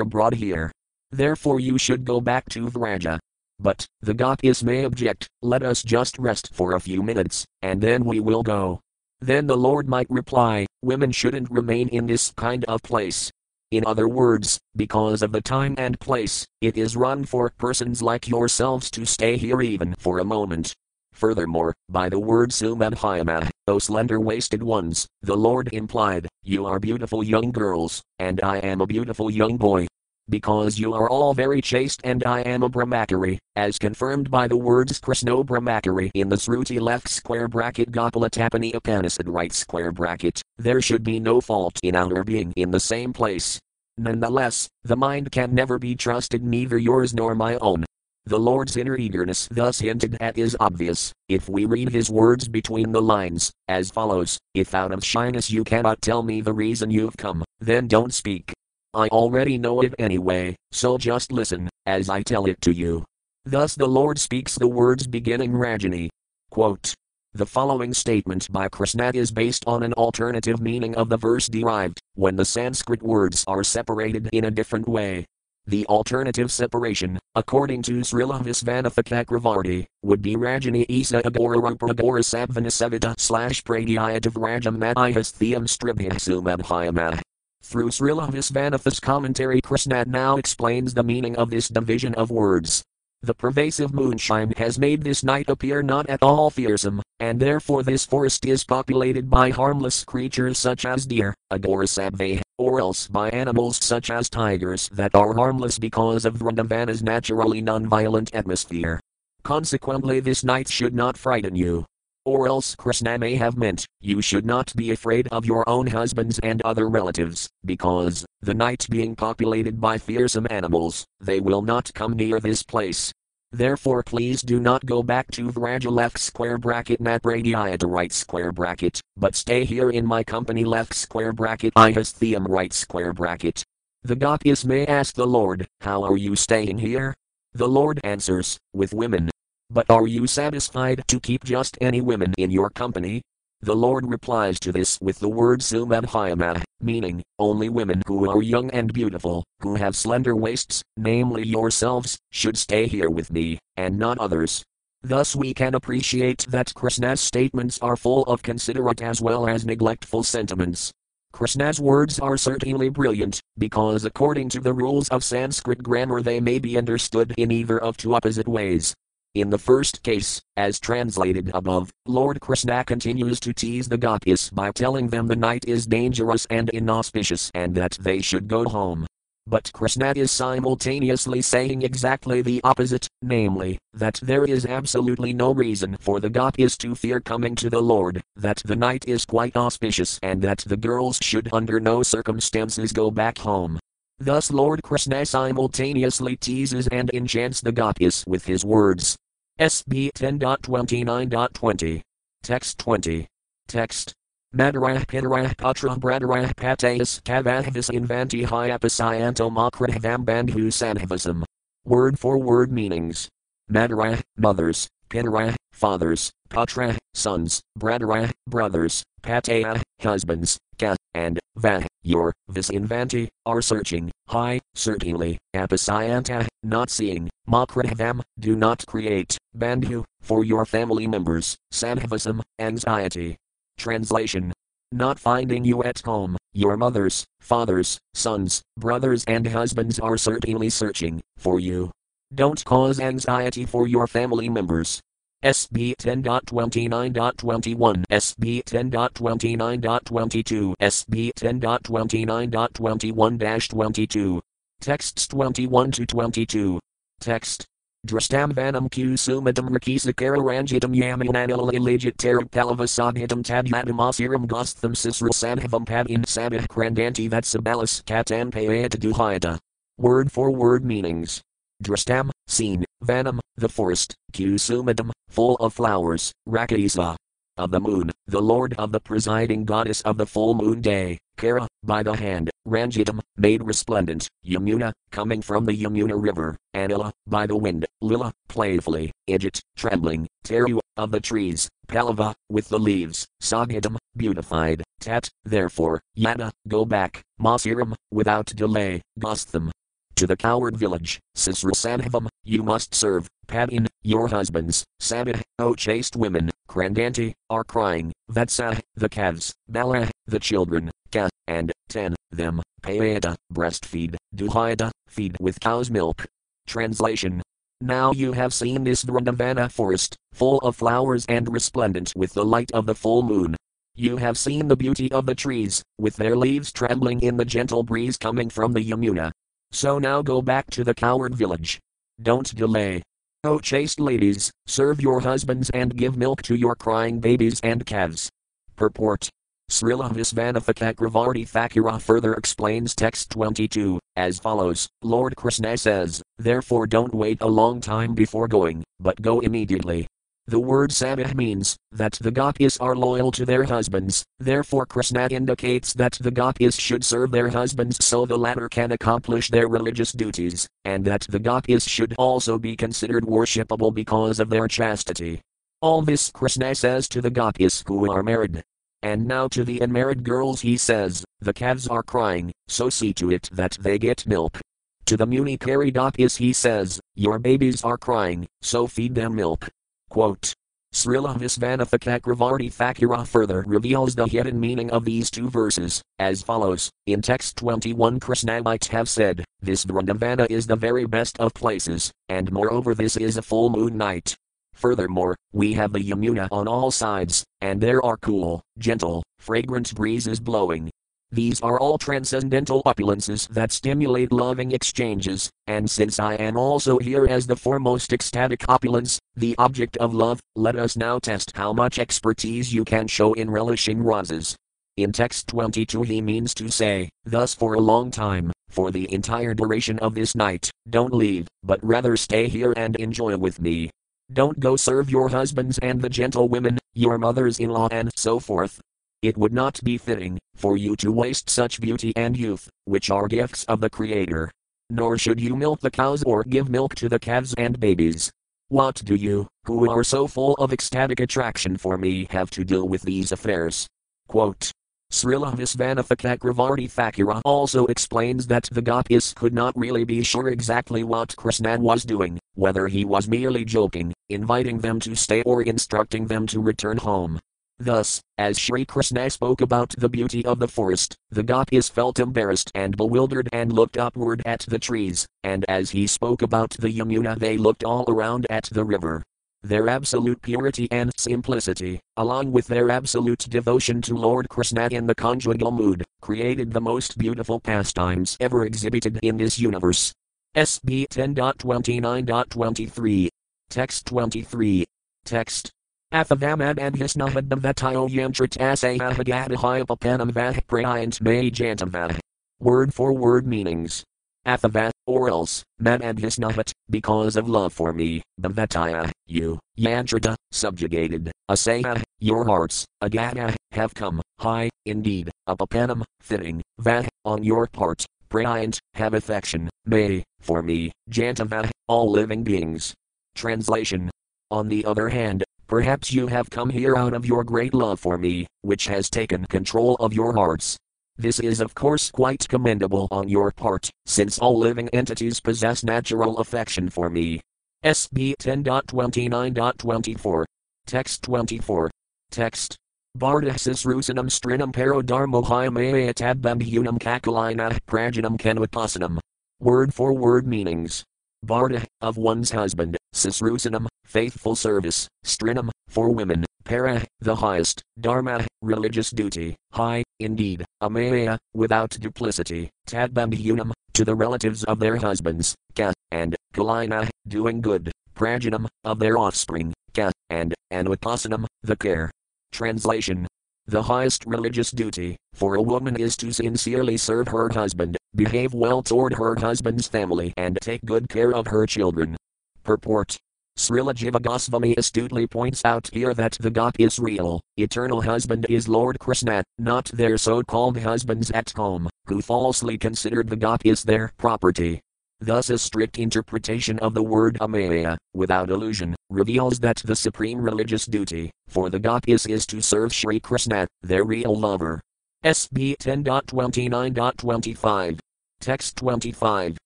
abroad here. Therefore, you should go back to Vraja, but, the gopis may object, let us just rest for a few minutes, and then we will go. Then the Lord might reply, women shouldn't remain in this kind of place. In other words, because of the time and place, it is wrong for persons like yourselves to stay here even for a moment. Furthermore, by the word Sumabhyama, O slender waisted ones, the Lord implied, You are beautiful young girls, and I am a beautiful young boy because you are all very chaste and I am a Brahmachari, as confirmed by the words Krishno Brahmachari in the Sruti left square bracket Gopalatapani Upanishad right square bracket, there should be no fault in our being in the same place. Nonetheless, the mind can never be trusted neither yours nor my own. The Lord's inner eagerness thus hinted at is obvious, if we read his words between the lines, as follows If out of shyness you cannot tell me the reason you've come, then don't speak. I already know it anyway, so just listen, as I tell it to you. Thus the Lord speaks the words beginning Rajani. Quote, The following statement by Krishna is based on an alternative meaning of the verse derived when the Sanskrit words are separated in a different way. The alternative separation, according to Srila Visvanatha Chakravarti, would be Rajani Isa Agora Rupagora Sabvanasavita slash Pradyayativ Rajam Madhyasthiam Stribhyasumabhyamah. Through Srila Visvanatha's commentary, Krishna now explains the meaning of this division of words. The pervasive moonshine has made this night appear not at all fearsome, and therefore this forest is populated by harmless creatures such as deer, agorasabve, or else by animals such as tigers that are harmless because of Vrindavana's naturally non-violent atmosphere. Consequently this night should not frighten you. Or else Krishna may have meant, you should not be afraid of your own husbands and other relatives, because, the night being populated by fearsome animals, they will not come near this place. Therefore please do not go back to Vraja left square bracket Napradiata right square bracket, but stay here in my company left square bracket Ihastheum right square bracket. The gopis may ask the Lord, How are you staying here? The Lord answers, With women. But are you satisfied to keep just any women in your company? The Lord replies to this with the word Sumadhyama, meaning, only women who are young and beautiful, who have slender waists, namely yourselves, should stay here with me, and not others. Thus we can appreciate that Krishna's statements are full of considerate as well as neglectful sentiments. Krishna's words are certainly brilliant, because according to the rules of Sanskrit grammar they may be understood in either of two opposite ways. In the first case, as translated above, Lord Krishna continues to tease the gopis by telling them the night is dangerous and inauspicious and that they should go home. But Krishna is simultaneously saying exactly the opposite, namely, that there is absolutely no reason for the gopis to fear coming to the Lord, that the night is quite auspicious and that the girls should under no circumstances go back home. Thus Lord Krishna simultaneously teases and enchants the gopis with his words. SB 10.29.20. Text 20. Text. Madarah Pidarah Patra Bradarah Pateas Kavahvis Invanti Hyapasayanto Makrahvam Bandhu Sanhavasam. Word for word meanings. Madarah, mothers, Pidarah, fathers, Patra, sons, Bradarah, brothers, Pateya, husbands, Ka, and Va, your, Visinvanti, are searching, hi, certainly, Apasayanta, not seeing, Makrahvam, do not create, Bandhu, for your family members, Sanhavasam, anxiety. Translation Not finding you at home, your mothers, fathers, sons, brothers, and husbands are certainly searching for you. Don't cause anxiety for your family members. SB 10.29.21, SB 10.29.22, SB 10.29.21-22. Texts 21 to 22. Text. Drastam vanam q sumadam rakisakara ranjitam yamananil iligit tarab palavasaghitam tadyatam asiram gostham sisral sanhavam padin sabah krandanti vatsabalas katan payata duhyata. Word for word meanings. Drastam, seen, Vanam, the forest, Kusumadam, full of flowers, Rakisa. Of the moon, the lord of the presiding goddess of the full moon day, Kara, by the hand, Ranjitam, made resplendent, Yamuna, coming from the Yamuna river, Anila, by the wind, Lila, playfully, Ijit, trembling, Teru, of the trees, Palava, with the leaves, Saghitam, beautified, Tat, therefore, Yada, go back, Masiram, without delay, Gostham, to the cowherd village, Sisrasanhavam, you must serve, Padin, your husbands, Sabah, O chaste women, Krandanti, are crying, Vatsa, the calves, Bala, the children, Ka, and, ten, them, Payada, breastfeed, Duhyada, feed with cow's milk. Translation. Now you have seen this Vrindavana forest, full of flowers and resplendent with the light of the full moon. You have seen the beauty of the trees, with their leaves trembling in the gentle breeze coming from the Yamuna. So now go back to the cowherd village. Don't delay. O chaste ladies, serve your husbands and give milk to your crying babies and calves. Purport Srila Visvanatha Chakravarti Thakura further explains text 22, as follows Lord Krishna says, Therefore don't wait a long time before going, but go immediately. The word Sabah means that the gopis are loyal to their husbands, therefore Krishna indicates that the gopis should serve their husbands so the latter can accomplish their religious duties, and that the gopis should also be considered worshipable because of their chastity. All this Krishna says to the gopis who are married. And now to the unmarried girls he says, the calves are crying, so see to it that they get milk. To the Muni Gopis he says, your babies are crying, so feed them milk. Quote. Srila Visvanatha Chakravarti Thakura further reveals the hidden meaning of these two verses, as follows. In text 21 Krishna might have said, This Vrindavana is the very best of places, and moreover this is a full moon night. Furthermore, we have the Yamuna on all sides, and there are cool, gentle, fragrant breezes blowing. These are all transcendental opulences that stimulate loving exchanges, and since I am also here as the foremost ecstatic opulence, the object of love, let us now test how much expertise you can show in relishing rasas. In text 22 he means to say, thus for a long time, for the entire duration of this night, don't leave, but rather stay here and enjoy with me. Don't go serve your husbands and the gentlewomen, your mothers in law, and so forth. It would not be fitting for you to waste such beauty and youth, which are gifts of the Creator. Nor should you milk the cows or give milk to the calves and babies. What do you, who are so full of ecstatic attraction for me, have to do with these affairs? Quote, Srila Visvanatha Chakravarti Thakura also explains that the gopis could not really be sure exactly what Krishna was doing, whether he was merely joking, inviting them to stay or instructing them to return home. Thus, as Sri Krishna spoke about the beauty of the forest, the gopis felt embarrassed and bewildered and looked upward at the trees, and as he spoke about the Yamuna they looked all around at the river. Their absolute purity and simplicity, along with their absolute devotion to Lord Krishna in the conjugal mood, created the most beautiful pastimes ever exhibited in this universe. SB 10.29.23. Text 23. Text. Athavamad and Hisnahadavatayo Yantratasahagadahayapapanam Vahprayant May Jantavah. Word for word meanings. Athavat, or else, man and his nahat, because of love for me, Bhavataya, you, Yantrata, subjugated, Asaya, your hearts, Agata, have come, high, indeed, Apapanam, fitting, Vah, on your part, Prayant, have affection, may, for me, Jantava, all living beings. Translation. On the other hand, perhaps you have come here out of your great love for me, which has taken control of your hearts, this is of course quite commendable on your part, since all living entities possess natural affection for me. SB 10.29.24. Text 24. Text. Bardhasis rusanam strinam parodharmohyamayatabambhunam kakulina prajanam kanvapasanam. Word for word meanings. Bardha, of one's husband, Sisrusanam, faithful service, Strinam, for women, Para, the highest, Dharma, religious duty, high, indeed, Amaya, without duplicity, Tadbambhunam, to the relatives of their husbands, Ka, and, Kalina, doing good, Prajanam, of their offspring, Ka, and, Anvapasanam, the care. Translation the highest religious duty for a woman is to sincerely serve her husband, behave well toward her husband's family, and take good care of her children. Purport Srila Jiva Goswami astutely points out here that the gopis real, eternal husband is Lord Krishna, not their so called husbands at home, who falsely considered the gopis their property. Thus, a strict interpretation of the word Amaya, without illusion, reveals that the supreme religious duty for the gopis is to serve Sri Krishna, their real lover. SB 10.29.25. Text 25.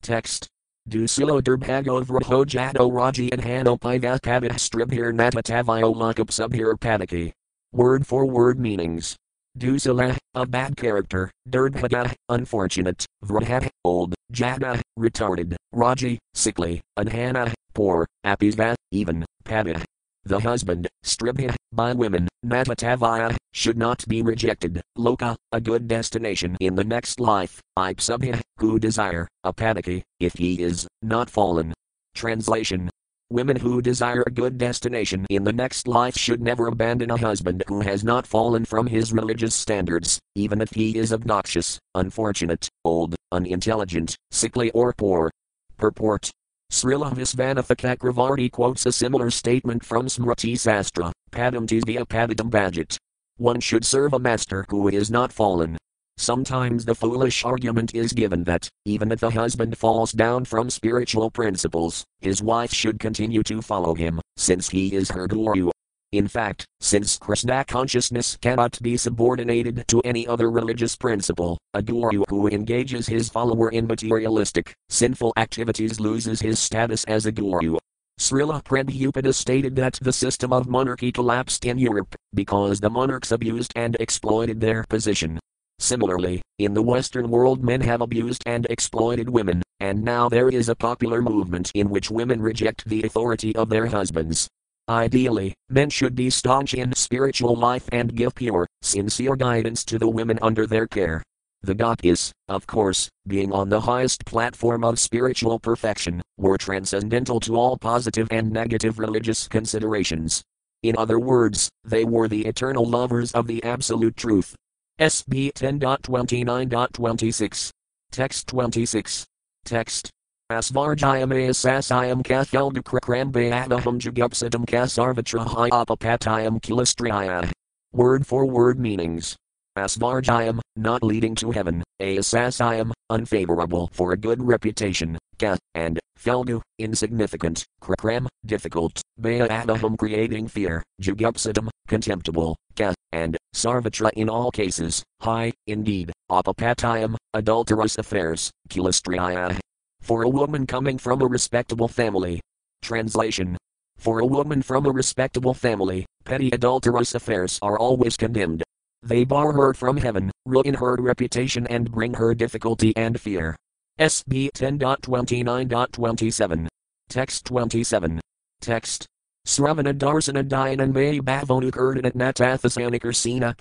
Text. Dusilo Durbhago Vrahojado Raji and Hanopivakavit Stribhir Natatavio Lakup Subhir Padaki. Word for word meanings. Dusila, a bad character, Dirbhaga, unfortunate, Vraha, old, Jada, retarded, Raji, sickly, Anhana, poor, Apisva, even, Pada. The husband, Stribha, by women, Natatavaya, should not be rejected, Loka, a good destination in the next life, Ipsubha, who desire, Apadaki, if he is, not fallen. Translation Women who desire a good destination in the next life should never abandon a husband who has not fallen from his religious standards, even if he is obnoxious, unfortunate, old, unintelligent, sickly, or poor. Purport Srila Visvanatha Chakravarti quotes a similar statement from Smriti Sastra, Padam Tisvya Padidam Bhajit. One should serve a master who is not fallen, Sometimes the foolish argument is given that, even if the husband falls down from spiritual principles, his wife should continue to follow him, since he is her guru. In fact, since Krishna consciousness cannot be subordinated to any other religious principle, a guru who engages his follower in materialistic, sinful activities loses his status as a guru. Srila Prabhupada stated that the system of monarchy collapsed in Europe because the monarchs abused and exploited their position. Similarly, in the Western world, men have abused and exploited women, and now there is a popular movement in which women reject the authority of their husbands. Ideally, men should be staunch in spiritual life and give pure, sincere guidance to the women under their care. The gopis, of course, being on the highest platform of spiritual perfection, were transcendental to all positive and negative religious considerations. In other words, they were the eternal lovers of the absolute truth. SB 10.29.26. Text 26. Text. Asvarjayam asasayam kathyaldukrakrambayadaham jugupsadam kasarvatrahayapapatayam kilastriyaya. Word for word meanings. Asvarjayam, not leading to heaven, asasayam, unfavorable for a good reputation, ka, and, felgu, insignificant, krakram, difficult, bayadaham creating fear, jugupsadam, contemptible, ka, and, sarvatra in all cases, high, indeed, apapatayam, adulterous affairs, kilastriyaya, for a woman coming from a respectable family. Translation For a woman from a respectable family, petty adulterous affairs are always condemned. They bar her from heaven, ruin her reputation, and bring her difficulty and fear. SB 10.29.27. Text 27. Text. Sravana Darsana Dayanan May Bhavonu Kurdanat Sina.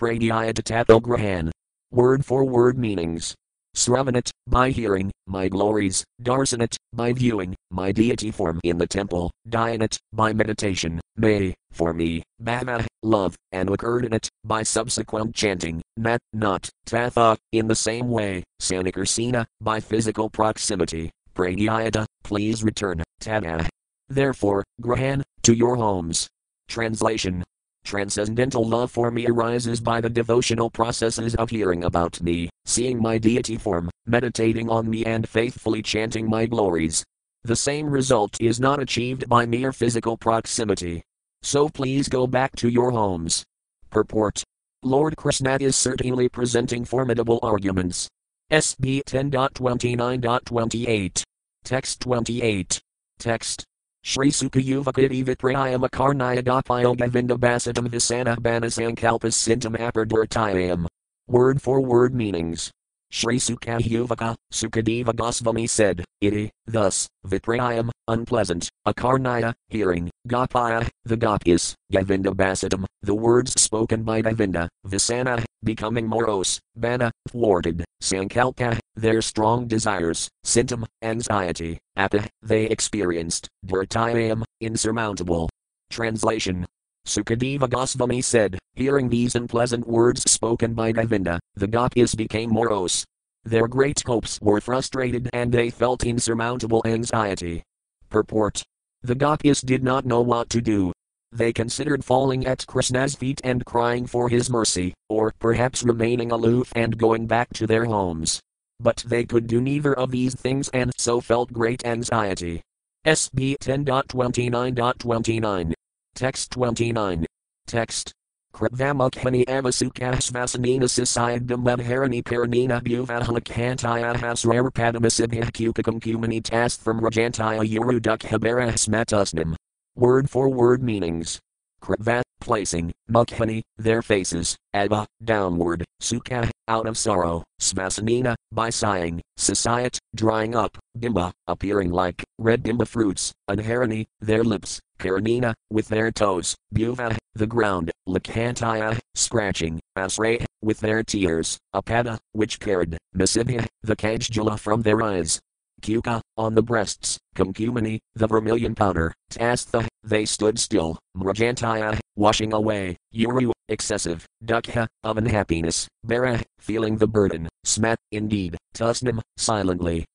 Word for word meanings. Sravanat, by hearing, my glories, Darsanat, by viewing, my deity form in the temple, Dyanat, by meditation, may, for me, Bhava, love, and Wakurdinat, by subsequent chanting, Nat, not, Tatha, in the same way, Sanikarsina, by physical proximity, Pradyayata, please return, Tada. Therefore, Grahan, to your homes. Translation Transcendental love for me arises by the devotional processes of hearing about me, seeing my deity form, meditating on me, and faithfully chanting my glories. The same result is not achieved by mere physical proximity. So please go back to your homes. Purport Lord Krishna is certainly presenting formidable arguments. SB 10.29.28. Text 28. Text Shri Sukayuvakiti Viprayamakarnayagapio Govinda Basadam Visana Banasankalpas Sintam Apardurtayam. Word for word meanings. Shri Sukadeva Goswami said, Iti, thus, Viprayam, unpleasant, Akarnaya, hearing, Gopaya, the Gopis, Govinda Basadam, the words spoken by Govinda, Visana, becoming morose, Bana, thwarted, Sankalpa, their strong desires, Sintam, anxiety, Apa, they experienced, Dhartayam, insurmountable. Translation Sukadeva Goswami said, hearing these unpleasant words spoken by Govinda, the Gopis became morose. Their great hopes were frustrated and they felt insurmountable anxiety. Purport The Gopis did not know what to do. They considered falling at Krishna's feet and crying for his mercy, or perhaps remaining aloof and going back to their homes. But they could do neither of these things and so felt great anxiety. SB 10.29.29. Text 29. Text. Kravamukhani avasukasvasanina sisayagdam madharani paranina bhuvadhalakantayahasrarapadamasibhah kupakam kumani tast from Rajantaya uruduk habara smatusnam. Word for word meanings. Kravat, placing, mukhani, their faces, Abba, downward, sukha, out of sorrow, svasanina, by sighing, sasayat, drying up, dimba, appearing like, red dimba fruits, adharani, their lips, karanina, with their toes, buva, the ground, lakantaya, scratching, asray, with their tears, apada, which carried, masibha, the kajjula from their eyes, Kuka, on the breasts, Kumkumani, the vermilion powder, Tastha, they stood still, Mrajantaya, washing away, Uru, excessive, Dukha, of unhappiness, Bara, feeling the burden, Smat, indeed, Tusnam, silently.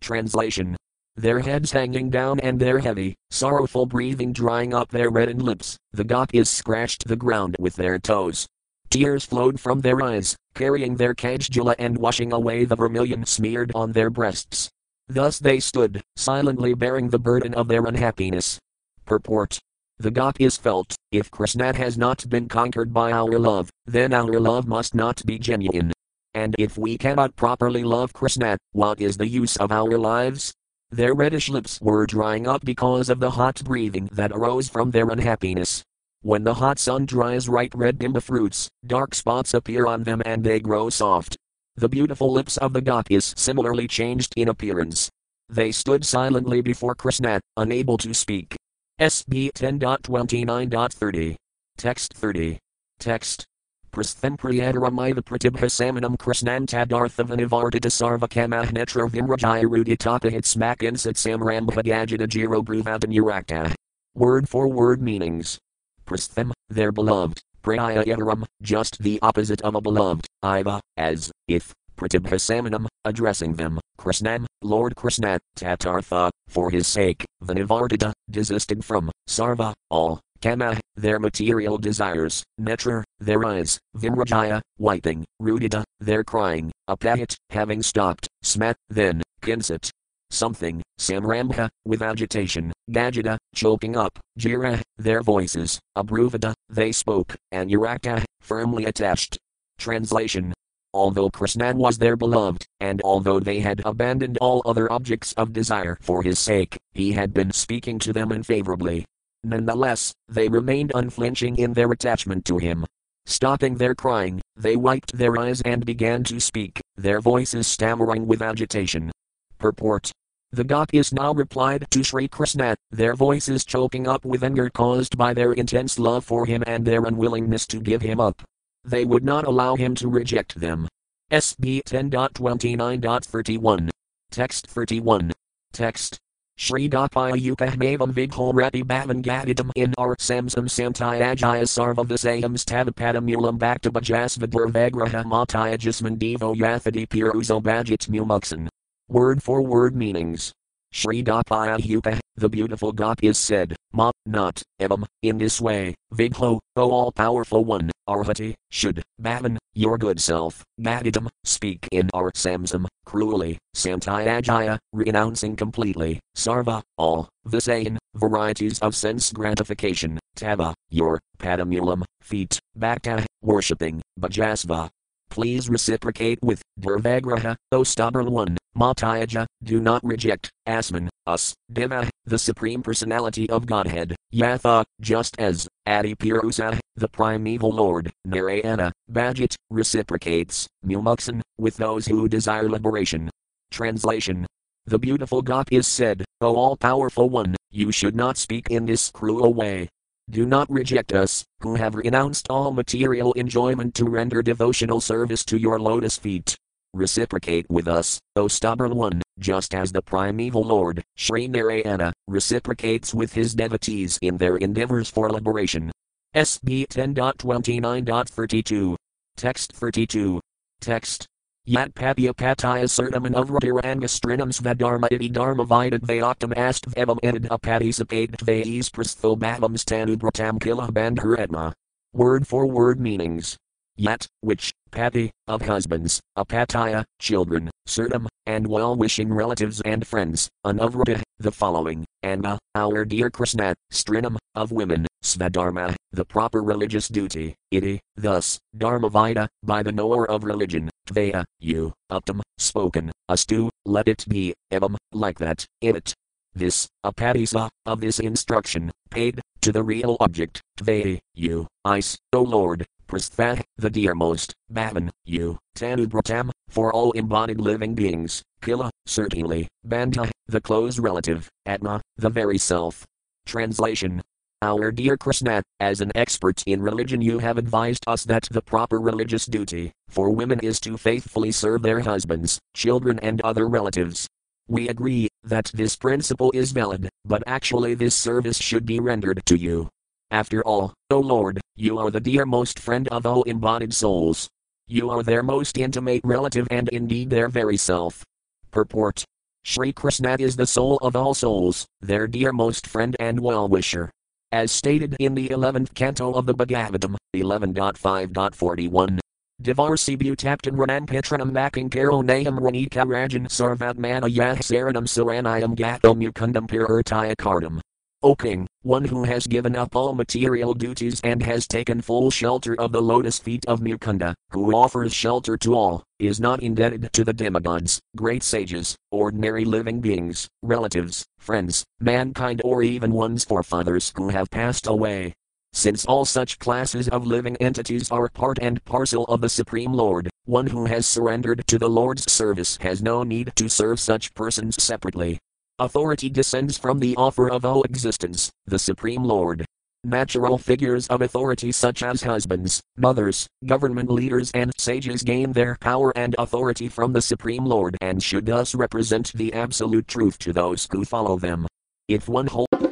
Translation their heads hanging down and their heavy, sorrowful breathing drying up their reddened lips, the gopis scratched the ground with their toes. Tears flowed from their eyes, carrying their kajjula and washing away the vermilion smeared on their breasts. Thus they stood, silently bearing the burden of their unhappiness. Purport The gopis felt. If Krishna has not been conquered by our love, then our love must not be genuine. And if we cannot properly love Krishna, what is the use of our lives? Their reddish lips were drying up because of the hot breathing that arose from their unhappiness. When the hot sun dries ripe red bimba fruits, dark spots appear on them and they grow soft. The beautiful lips of the Gopis similarly changed in appearance. They stood silently before Krishna, unable to speak. SB 10.29.30. Text 30. Text. Prastham priyadaramaya pratibhasamanam krishnam tadarthavanivardita sarvakamah netra vimrajaya ruditapahit smakinsat samrambhagajita jiro bruvadanurakta. Word for word meanings. Prastham, their beloved, Prayayadaram, just the opposite of a beloved, Iva, as, if, Pratibhasamanam, addressing them, Krishnam, Lord Krishna, Tatartha, for his sake, Vanivardita, desisted from, Sarva, all, Kama, their material desires, Netra, their eyes, Vimrajaya, wiping, Rudita, their crying, Apahit, having stopped, Smat, then, Kinsat, something, Samrambha, with agitation, Gajita, choking up, Jira, their voices, Abruvada, they spoke, and Urakta, firmly attached. Translation Although Krishna was their beloved, and although they had abandoned all other objects of desire for his sake, he had been speaking to them unfavorably. Nonetheless, they remained unflinching in their attachment to him. Stopping their crying, they wiped their eyes and began to speak, their voices stammering with agitation. Purport the Gopis now replied to Sri Krishna, their voices choking up with anger caused by their intense love for him and their unwillingness to give him up. They would not allow him to reject them. SB 10.29.31. Text 31. Text. Shri Dapayukahmavam Vigholrati Bhavan Gadidam in our Samsam Samtayajaya Sarva Visayams Tavapadamulam Bhaktabajasvadur Vagraha Mataya Devo Yathadi Piruzo Bajit Mumuksan. Word for word meanings. Shri Dapayuka, the beautiful gopis said, Ma, not, Evam, in this way, Vigho, O all powerful one, Arhati, should, Bhavan, your good self, Gadidam, speak in our Samsam, cruelly, Santayajaya, renouncing completely, Sarva, all, Visayan, varieties of sense gratification, Tava, your, Padamulam, feet, Bhakta, worshipping, Bhajasva, Please reciprocate with Durvagraha, O stubborn one, Matayaja, do not reject, Asman, us, Dima, the Supreme Personality of Godhead, Yatha, just as, Adipurusa, the primeval Lord, Narayana, Bhajit, reciprocates, Mumuksan, with those who desire liberation. Translation The beautiful gopis said, O all powerful one, you should not speak in this cruel way, do not reject us, who have renounced all material enjoyment to render devotional service to your lotus feet. Reciprocate with us, O stubborn one, just as the primeval Lord, Sri Narayana, reciprocates with his devotees in their endeavors for liberation. SB 10.29.32. Text 32. Text. Yat papya pataya certamen of ratirangastrinam svadharma iti dharma vidat vayaktam astvevam enid apatisipate tvais prastho bhavam stanubratam kila bandharetma. Word for word meanings. Yet, which, pati, of husbands, apataya, children, certam, and well wishing relatives and friends, anavrata, the following, Anna, uh, our dear Krishna, strinam, of women, svadharma, the proper religious duty, iti, thus, dharmavida, by the knower of religion, tvaya, you, uptam, spoken, astu, let it be, evam, like that, it. This, apatisa, of this instruction, paid, to the real object, tvaya, you, ice, O Lord, prastha, the dearmost, bhavan, you, tanubratam, for all embodied living beings, kila, certainly, bandha, the close relative, atma, the very self. Translation our dear Krishna, as an expert in religion, you have advised us that the proper religious duty for women is to faithfully serve their husbands, children, and other relatives. We agree that this principle is valid, but actually, this service should be rendered to you. After all, O Lord, you are the dear most friend of all embodied souls. You are their most intimate relative and indeed their very self. Purport Sri Krishna is the soul of all souls, their dear most friend and well wisher as stated in the 11th canto of the Bhagavatam, 11.5.41. Divarsi butaptan ranampitranam making karo nayam ranika rajan sarvatmana yah saranam saranayam gato mukundam pururtaya kardam. O king, one who has given up all material duties and has taken full shelter of the lotus feet of Mukunda, who offers shelter to all, is not indebted to the demigods, great sages, ordinary living beings, relatives, friends, mankind, or even one's forefathers who have passed away. Since all such classes of living entities are part and parcel of the Supreme Lord, one who has surrendered to the Lord's service has no need to serve such persons separately. Authority descends from the offer of all existence, the Supreme Lord. Natural figures of authority such as husbands, mothers, government leaders, and sages gain their power and authority from the Supreme Lord and should thus represent the absolute truth to those who follow them. If one holds